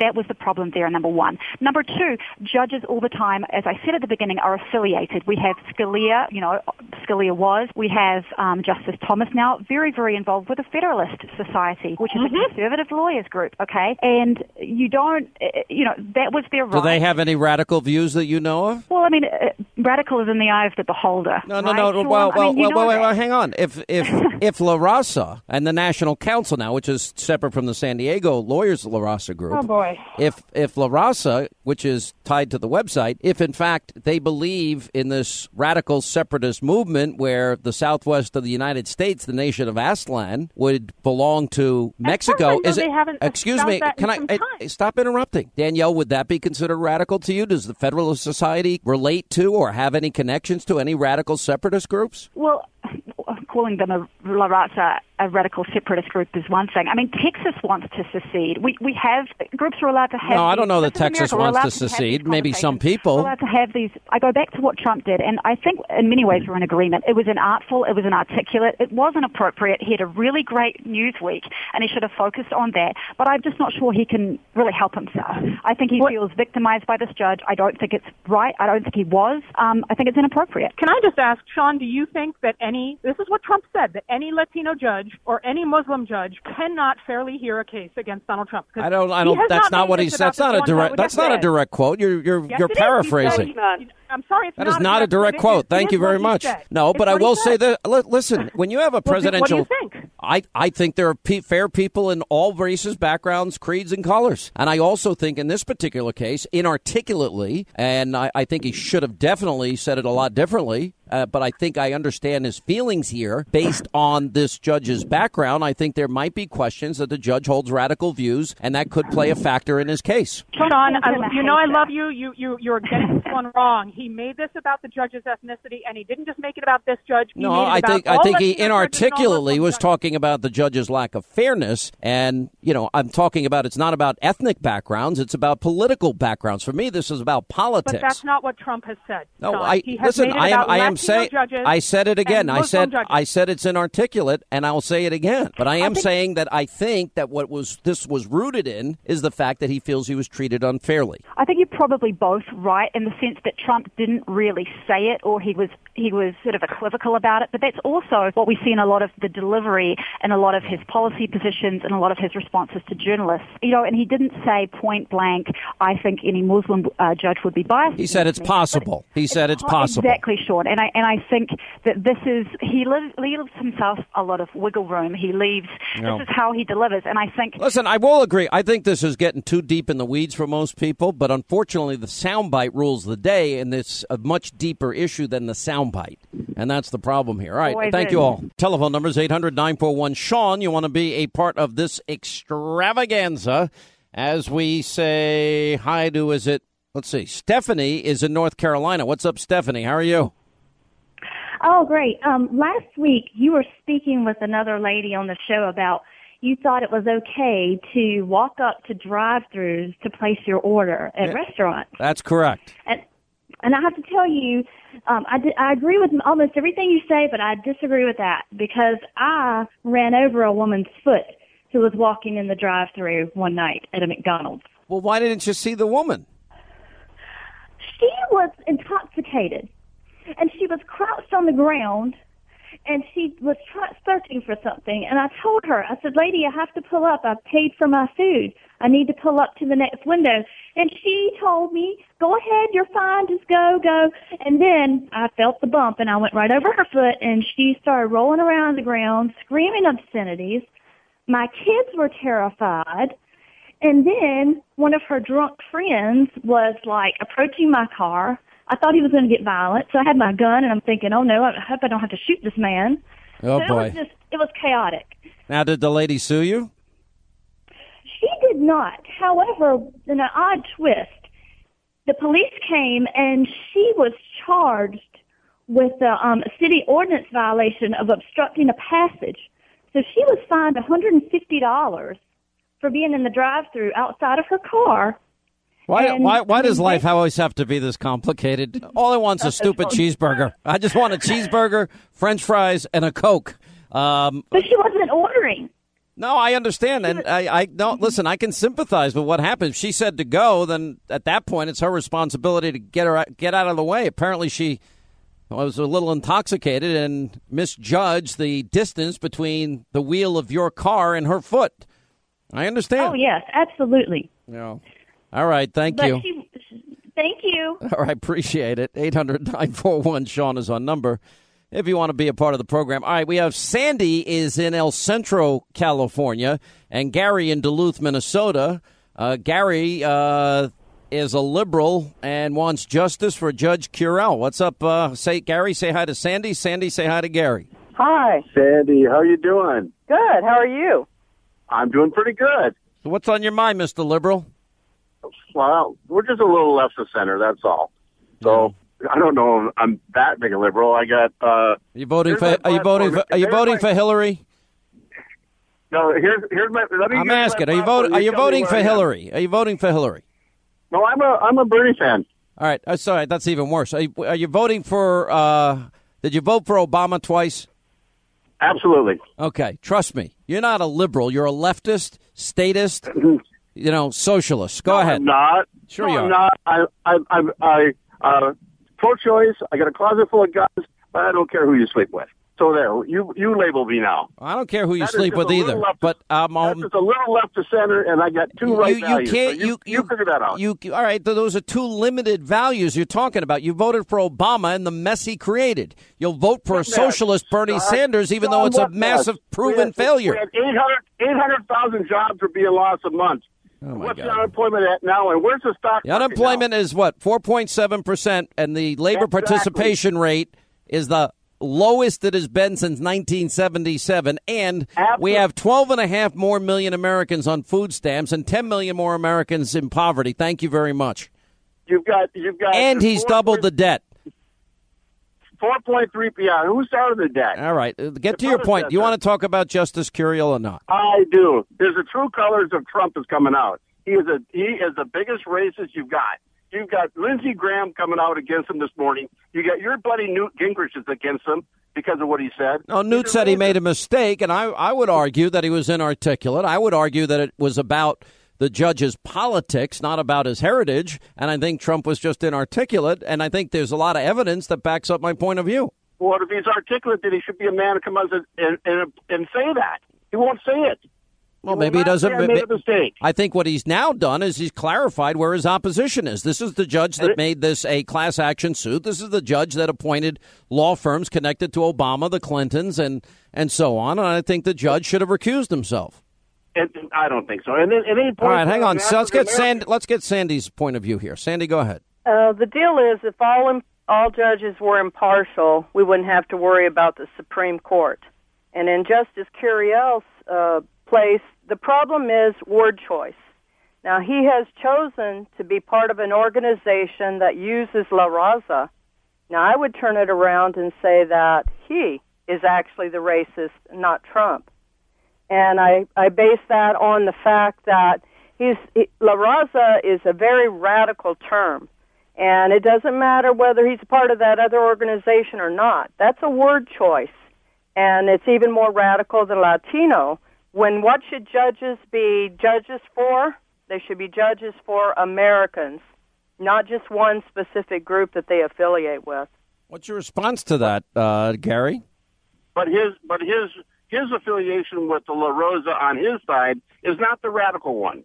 That was the problem there. Number one. Number two, judges all the time, as I said at the beginning, are affiliated. We have Scalia, you know, Scalia was. We have um, Justice Thomas now, very, very involved with the Federalist Society, which is Mm-hmm. a conservative lawyers group. Okay, and you don't, uh, you know, that was their right. Do they have any radical views that you know of? Well, I mean, uh, radical is in the eye of the beholder. No, no, right, no. Well, I well, mean, you well, well, well, hang on. If if <laughs> if La Raza and the National Council now, which is separate from the San Diego Lawyers La Raza group, Oh boy. if if La Raza, which is tied to the website, if in fact they believe in this radical separatist movement where the southwest of the United States, the nation of Aztlan, would belong to Mexico, is it? Excuse me, can I, I- stop interrupting, Danielle? Would that be considered radical to you? Does the Federalist Society relate to or have any connections to any radical separatist groups? Well, calling them a La Raza, a radical separatist group, is one thing. I mean, Texas wants to secede. We we have groups are allowed to have. No, I don't know that Texas America. We're wants allowed to have these secede. Maybe some people. We're allowed to have these. I go back to what Trump did, and I think in many ways we're in agreement. It was inartful. It was inarticulate. It wasn't appropriate. He had a really great news week, and he should have focused on that. But I'm just not sure he can really help himself. I think he feels victimized by this judge. I don't think it's right. I don't think he was. Um, I think it's inappropriate. Can I just ask, Sean, do you think that any, this is what Trump said, that any Latino judge or any Muslim judge cannot fairly hear a case against Donald Trump. I don't. I don't. That's not what he's. about That's not a direct. That's not a direct quote. You're you're Yes, you're. He said- paraphrasing. I'm sorry, it's That not is not a direct quote. direct It quote. is- Thank you very much. said. No, but I will say that. Listen, <laughs> when you have a Well, what do presidential, you think? I I think there are pe- fair people in all races, backgrounds, creeds, and colors. And I also think in this particular case, inarticulately, and I, I think he should have definitely said it a lot differently. Uh, but I think I understand his feelings here based on this judge's background. I think there might be questions that the judge holds radical views, and that could play a factor in his case. Sean, I, you know I love you. You you you're getting this one wrong. He made this about the judge's ethnicity, and he didn't just make it about this judge. He No, made it I about think I think he Latino judges and all inarticulately was talking about the judge's lack of fairness, and you know I'm talking about it's not about ethnic backgrounds; it's about political backgrounds. For me, this is about politics. But that's not what Trump has said. no, Sean. I he has listen. made it I am about I am Latino saying I said it again. I said judges. I said it's inarticulate, and I'll say it again. But I am think- saying that I think that what was this was rooted in is the fact that he feels he was treated unfairly. I think you're probably both right in the sense that Trump didn't really say it, or he was he was sort of equivocal about it. But that's also what we see in a lot of the delivery and a lot of his policy positions and a lot of his responses to journalists. You know, and he didn't say point blank, "I think any Muslim uh, judge would be biased." He said it's me." possible. He said it's possible. Exactly, Sean. And I and I think that this is he lives, leaves himself a lot of wiggle room. He leaves. No. This is how he delivers, and I think Listen, I will agree. I think this is getting too deep in the weeds for most people, but unfortunately, the soundbite rules the day, and it's a much deeper issue than the soundbite. And that's the problem here. All right. Always thank is. you all. Telephone numbers is 800 941 Sean. You want to be a part of this extravaganza as we say hi to, is it, let's see, Stephanie is in North Carolina. What's up, Stephanie? How are you? Oh, great. Um, last week you were speaking with another lady on the show about you thought it was okay to walk up to drive-throughs to place your order at Yeah. restaurants. That's correct. And and I have to tell you, um, I, di- I agree with almost everything you say, but I disagree with that because I ran over a woman's foot who was walking in the drive-through one night at a McDonald's. Well, why didn't you see the woman? She was intoxicated, and she was crouched on the ground, and she was try- searching for something. And I told her, I said, "Lady, I have to pull up. I've paid for my food. I need to pull up to the next window." And she told me, "Go ahead, you're fine. Just go, go." And then I felt the bump, and I went right over her foot, and she started rolling around the ground, screaming obscenities. My kids were terrified. And then one of her drunk friends was like approaching my car. I thought he was going to get violent, so I had my gun, and I'm thinking, "Oh no, I hope I don't have to shoot this man." Oh, so it boy. was just it was chaotic. Now, did the lady sue you? She did not. However, in an odd twist, the police came and she was charged with a um, city ordinance violation of obstructing a passage. So she was fined $150 for being in the drive-through outside of her car. Why, And, why, why I does mean, life always have to be this complicated? All I want's a <laughs> stupid cheeseburger. I just want a <laughs> cheeseburger, French fries, and a Coke. Um, But she wasn't ordering. no, I understand, and I, I don't listen. I can sympathize with what happened. If she said to go, then at that point, it's her responsibility to get her get out of the way. Apparently, she was a little intoxicated and misjudged the distance between the wheel of your car and her foot. I understand. Oh yes, absolutely. Yeah. All right. Thank but you. She, thank you. <laughs> All right. Appreciate it. 800 941 Sean is our number if you want to be a part of the program. All right, we have Sandy is in El Centro, California, and Gary in Duluth, Minnesota. Uh, Gary uh, is a liberal and wants justice for Judge Curiel. What's up? Uh, say Gary, say hi to Sandy. Sandy, say hi to Gary. Hi, Sandy. How you doing? Good. How are you? I'm doing pretty good. So what's on your mind, Mister Liberal? Well, we're just a little left of center. That's all. So I don't know. I'm that big a liberal. I got. uh You voting for? Are you voting for? Are you voting for Hillary? No. Here's here's my. Let me. I'm asking. Are you voting? Are you voting for Hillary? Are you voting for Hillary? No, I'm a I'm a Bernie fan. All right. Uh, sorry, that's even worse. Are you, are you voting for? Uh, did you vote for Obama twice? Absolutely. Okay. Trust me. You're not a liberal. You're a leftist, statist, you know, socialist. Go No, ahead. I'm not. Sure no, you I'm are. not. I I I, I uh, pro-choice. I got a closet full of guns, but I don't care who you sleep with. So there, you you label me now. I don't care who you That sleep with either. But um, um, just a little left to center, and I got two right you, you values. can't So you, you, figure that out. You all right? Those are two limited values you're talking about. You voted for Obama and the mess he created. You'll vote for a socialist Bernie Uh, Sanders, even though it's a what mess? massive We proven had- failure. We had 800 800,000 jobs are being lost a month. Oh, What's the unemployment at now, and where's the stock? The unemployment is what four point seven percent, and the labor Exactly. participation rate is the lowest it has been since 1977. And we have 12 and a half more million Americans on food stamps and 10 million more Americans in poverty. Thank you very much. You've got you've got And he's doubled the debt. Four point three. Yeah, who started the debt? All right, uh, get to your point. Do you want to talk about Justice Curiel or not? I do. There's the true colors of Trump is coming out. He is a he is the biggest racist you've got. You've got Lindsey Graham coming out against him this morning. You got your buddy Newt Gingrich is against him because of what he said. No, Newt said he made a mistake, and I, I would argue that he was inarticulate. I would argue that it was about the judge's politics, not about his heritage. And I think Trump was just inarticulate. And I think there's a lot of evidence that backs up my point of view. Well, if he's articulate, then he should be a man to come out and and, and say that. He won't say it. Well, will maybe he doesn't. I made a mistake. I think what he's now done is he's clarified where his opposition is. This is the judge that made this a class action suit. This is the judge that appointed law firms connected to Obama, the Clintons, and and so on. And I think the judge should have recused himself. And, and I don't think so. And then, and then he All right, hang on. So let's get Sandy. Let's get Sandy's point of view here. Sandy, go ahead. Uh, the deal is, if all im- all judges were impartial, we wouldn't have to worry about the Supreme Court. And in Justice Curiel's uh, place, the problem is word choice. Now he has chosen to be part of an organization that uses La Raza. Now I would turn it around and say that he is actually the racist, not Trump. And I, I base that on the fact that he's, he, La Raza is a very radical term. And it doesn't matter whether he's a part of that other organization or not. That's a word choice. And it's even more radical than Latino. When what should judges be judges for? They should be judges for Americans, not just one specific group that they affiliate with. What's your response to that, uh, Gary? But his but his his affiliation with the La Rosa on his side is not the radical one.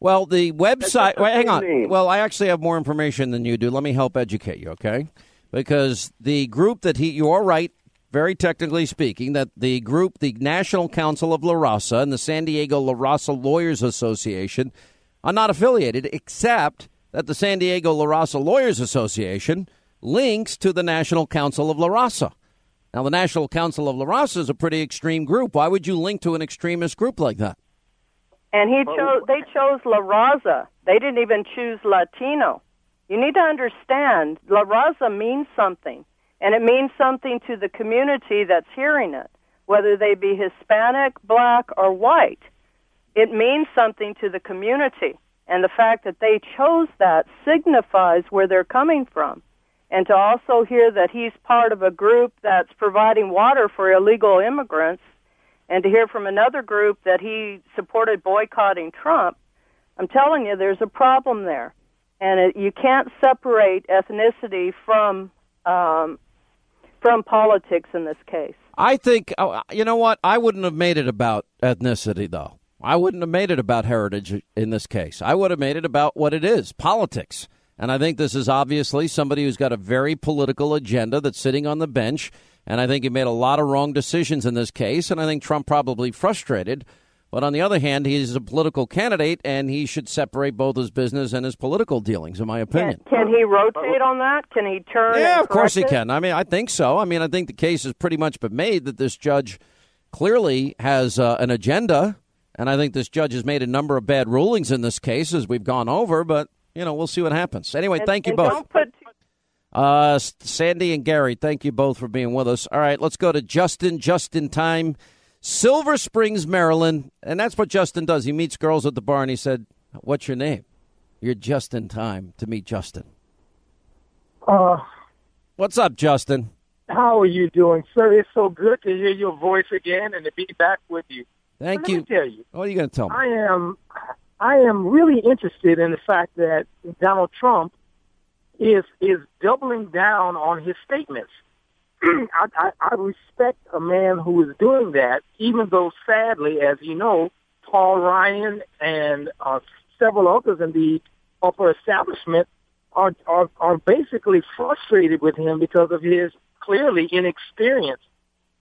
Well, the website. Wait, hang on. name. Well, I actually have more information than you do. Let me help educate you, okay? Because the group that he, you are right, very technically speaking, that the group, the National Council of La Raza and the San Diego La Raza Lawyers Association, are not affiliated, except that the San Diego La Raza Lawyers Association links to the National Council of La Raza. Now, the National Council of La Raza is a pretty extreme group. Why would you link to an extremist group like that? And he chose. They chose La Raza. They didn't even choose Latino. You need to understand, La Raza means something, and it means something to the community that's hearing it, whether they be Hispanic, black, or white. It means something to the community, and the fact that they chose that signifies where they're coming from. And to also hear that he's part of a group that's providing water for illegal immigrants and to hear from another group that he supported boycotting Trump, I'm telling you, there's a problem there, and it, you can't separate ethnicity from um, from politics in this case. I think, oh, you know what? I wouldn't have made it about ethnicity, though. I wouldn't have made it about heritage in this case. I would have made it about what it is politics. And I think this is obviously somebody who's got a very political agenda that's sitting on the bench. And I think he made a lot of wrong decisions in this case. And I think Trump probably frustrated. But on the other hand, he's a political candidate, and he should separate both his business and his political dealings, in my opinion. Can, can he rotate on that? Can he turn? Yeah, of course he can. I mean, I think so. I mean, I think the case has pretty much been made that this judge clearly has uh, an agenda, and I think this judge has made a number of bad rulings in this case as we've gone over. But you know, we'll see what happens. Anyway, And- thank you both. Don't put Uh, Sandy and Gary, thank you both for being with us. All right, let's go to Justin, just in time. Silver Springs, Maryland. And that's what Justin does. He meets girls at the bar and he said, What's your name? You're just in time to meet Justin. Uh, What's up, Justin? how are you doing, sir? It's so good to hear your voice again and to be back with you. Thank Let you. Me tell you, What are you going to tell me? I am, I am really interested in the fact that Donald Trump is is doubling down on his statements. <clears throat> I, I, I respect a man who is doing that, even though sadly, as you know, Paul Ryan and uh, several others in the upper establishment are, are are basically frustrated with him because of his clearly inexperience,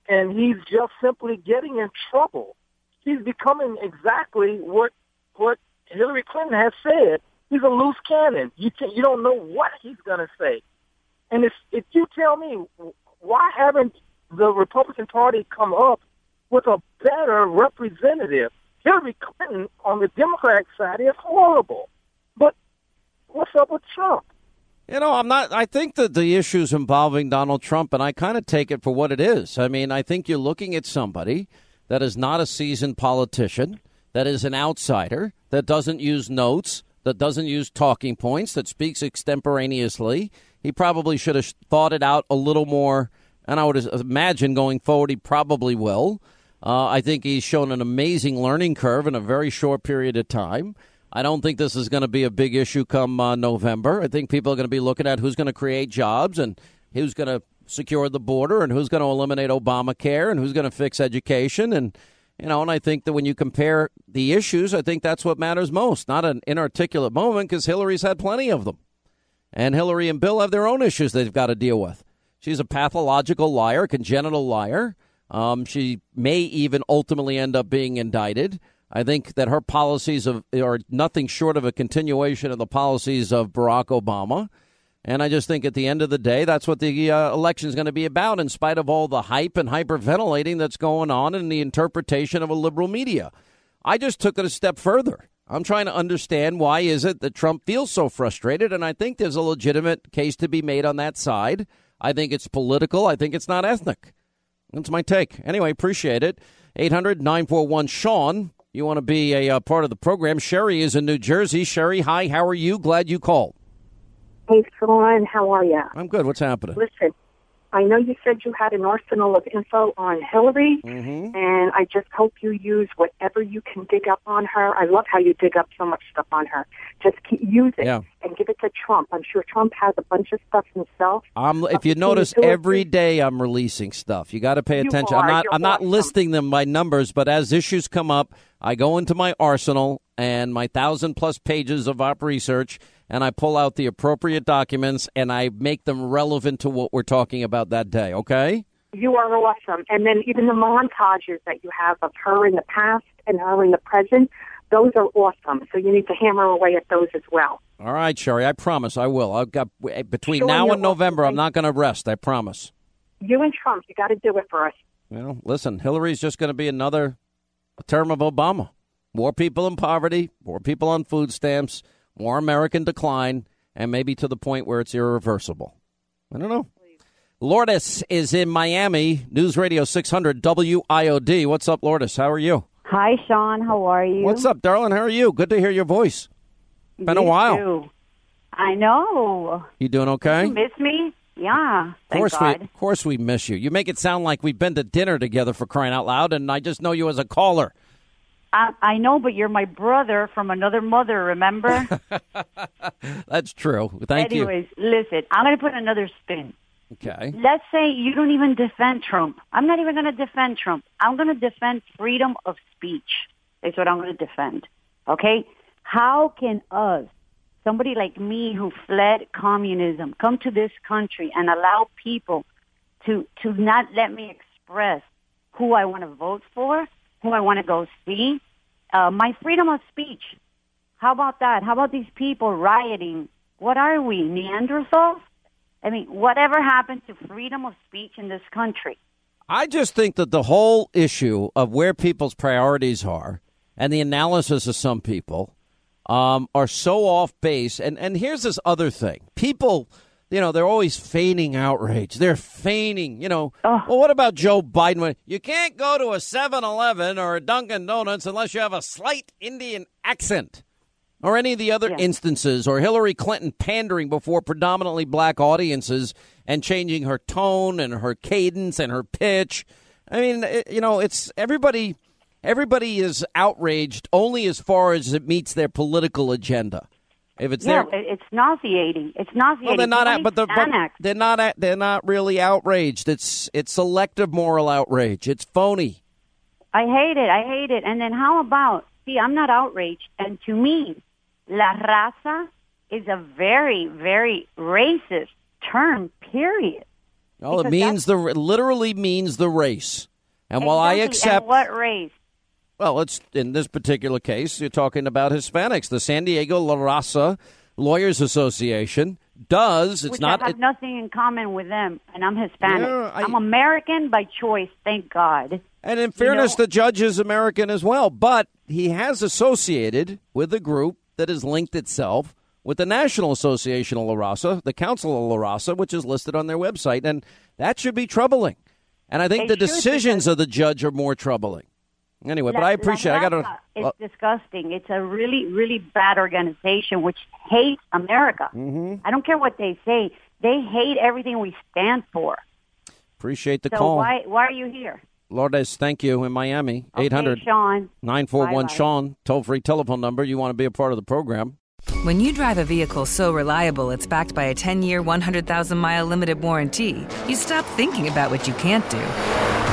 and he's just simply getting in trouble. He's becoming exactly what what Hillary Clinton has said. He's a loose cannon. You can, you don't know what he's going to say. And if if you tell me why haven't the Republican Party come up with a better representative? Hillary Clinton on the Democratic side is horrible. But what's up with Trump? You know, I'm not. I think that the issues involving Donald Trump, and I kind of take it for what it is. I mean, I think you're looking at somebody that is not a seasoned politician, that is an outsider, that doesn't use notes, that doesn't use talking points, that speaks extemporaneously. He probably should have thought it out a little more, and I would imagine going forward, he probably will. Uh, I think he's shown an amazing learning curve in a very short period of time. I don't think this is going to be a big issue come uh, November. I think people are going to be looking at who's going to create jobs and who's going to secure the border and who's going to eliminate Obamacare and who's going to fix education and you know, and I think that when you compare the issues, I think that's what matters most. Not an inarticulate moment because Hillary's had plenty of them, and Hillary and Bill have their own issues they've got to deal with. She's a pathological liar, congenital liar. Um, she may even ultimately end up being indicted. I think that her policies of, are nothing short of a continuation of the policies of Barack Obama. And I just think at the end of the day, that's what the uh, election is going to be about, in spite of all the hype and hyperventilating that's going on in the interpretation of a liberal media. I just took it a step further. I'm trying to understand why is it that Trump feels so frustrated, and I think there's a legitimate case to be made on that side. I think it's political. I think it's not ethnic. That's my take. Anyway, appreciate it. 800 941 Sean. You want to be a uh, part of the program. Sherry is in New Jersey. Sherry, hi. How are you? Glad you called. Hey, Sean, how are you? I'm good. What's happening? Listen, I know you said you had an arsenal of info on Hillary, Mm-hmm. and I just hope you use whatever you can dig up on her. I love how you dig up so much stuff on her. Just keep, use it Yeah. and give it to Trump. I'm sure Trump has a bunch of stuff himself. I'm, if you notice, every day I'm releasing stuff. You got to pay attention. are. I'm not. I'm not awesome. listing them by numbers, but as issues come up, I go into my arsenal and my thousand plus pages of op research, and I pull out the appropriate documents and I make them relevant to what we're talking about that day. Okay. You are awesome. And then even the montages that you have of her in the past and her in the present, those are awesome. So you need to hammer away at those as well. All right, Sherry. I promise I will. I've got eh, between Sure, now and November. I'm not going to rest. I promise. You and Trump, you got to do it for us. Well, listen, Hillary's just going to be another term of Obama. More people in poverty, more people on food stamps, more American decline, and maybe to the point where it's irreversible. I don't know. Lourdes is in Miami, News Radio 600 WIOD. What's up, Lourdes? How are you? Hi, Sean. How are you? What's up, darling? How are you? Good to hear your voice. Been a while. too. I know. You doing okay? You miss me? Yeah. Of course, we, of course we miss you. You make it sound like we've been to dinner together for crying out loud, and I just know you as a caller. I, I know, but you're my brother from another mother. Remember? <laughs> That's true. Thank you. Anyways, listen. I'm going to put another spin. Okay. Let's say you don't even defend Trump. I'm not even going to defend Trump. I'm going to defend freedom of speech. Is what I'm going to defend. Okay? How can us, somebody like me who fled communism, come to this country and allow people to to not let me express who I want to vote for, who I want to go see, uh, my freedom of speech. How about that? How about these people rioting? What are we, Neanderthals? I mean, whatever happened to freedom of speech in this country? I just think that the whole issue of where people's priorities are and the analysis of some people um, are so off base. And, and here's this other thing people, you know, they're always feigning outrage. They're feigning, you know. Well, what about Joe Biden? You can't go to a 7 Eleven or a Dunkin' Donuts unless you have a slight Indian accent. Or any of the other instances, or Hillary Clinton pandering before predominantly black audiences and changing her tone and her cadence and her pitch. I mean, it, you know, it's everybody everybody is outraged only as far as it meets their political agenda. If it's yeah, their, it's nauseating. It's nauseating. well, they're not, out, but, they're, but they're not, out- they're not really outraged. It's it's selective moral outrage. It's phony. I hate it. I hate it. And then how about, see, I'm not outraged. And to me, la raza is a very, very racist term, period. Well, it means the literally means the race. And while I accept And what race? Well, it's in this particular case, you're talking about Hispanics. The San Diego La Raza Lawyers Association does. It's Which not. I have it- nothing in common with them, and I'm Hispanic. Yeah, I- I'm American by choice, thank God. and in fairness, know- the judge is American as well, but he has associated with a group that has linked itself with the National Association of La Raza, the Council of La Raza, which is listed on their website, and that should be troubling. And I think the decisions of the judge are more troubling. Anyway, but I appreciate. it. I got Raza to. It's disgusting. It's a really, really bad organization which hates America. Mm-hmm. I don't care what they say. They hate everything we stand for. Appreciate the so call. why why are you here? Lourdes, thank you in Miami. Okay, 800 Sean. 941 Sean, toll free telephone number. You want to be a part of the program. When you drive a vehicle so reliable it's backed by a 10 year, 100,000 mile limited warranty, you stop thinking about what you can't do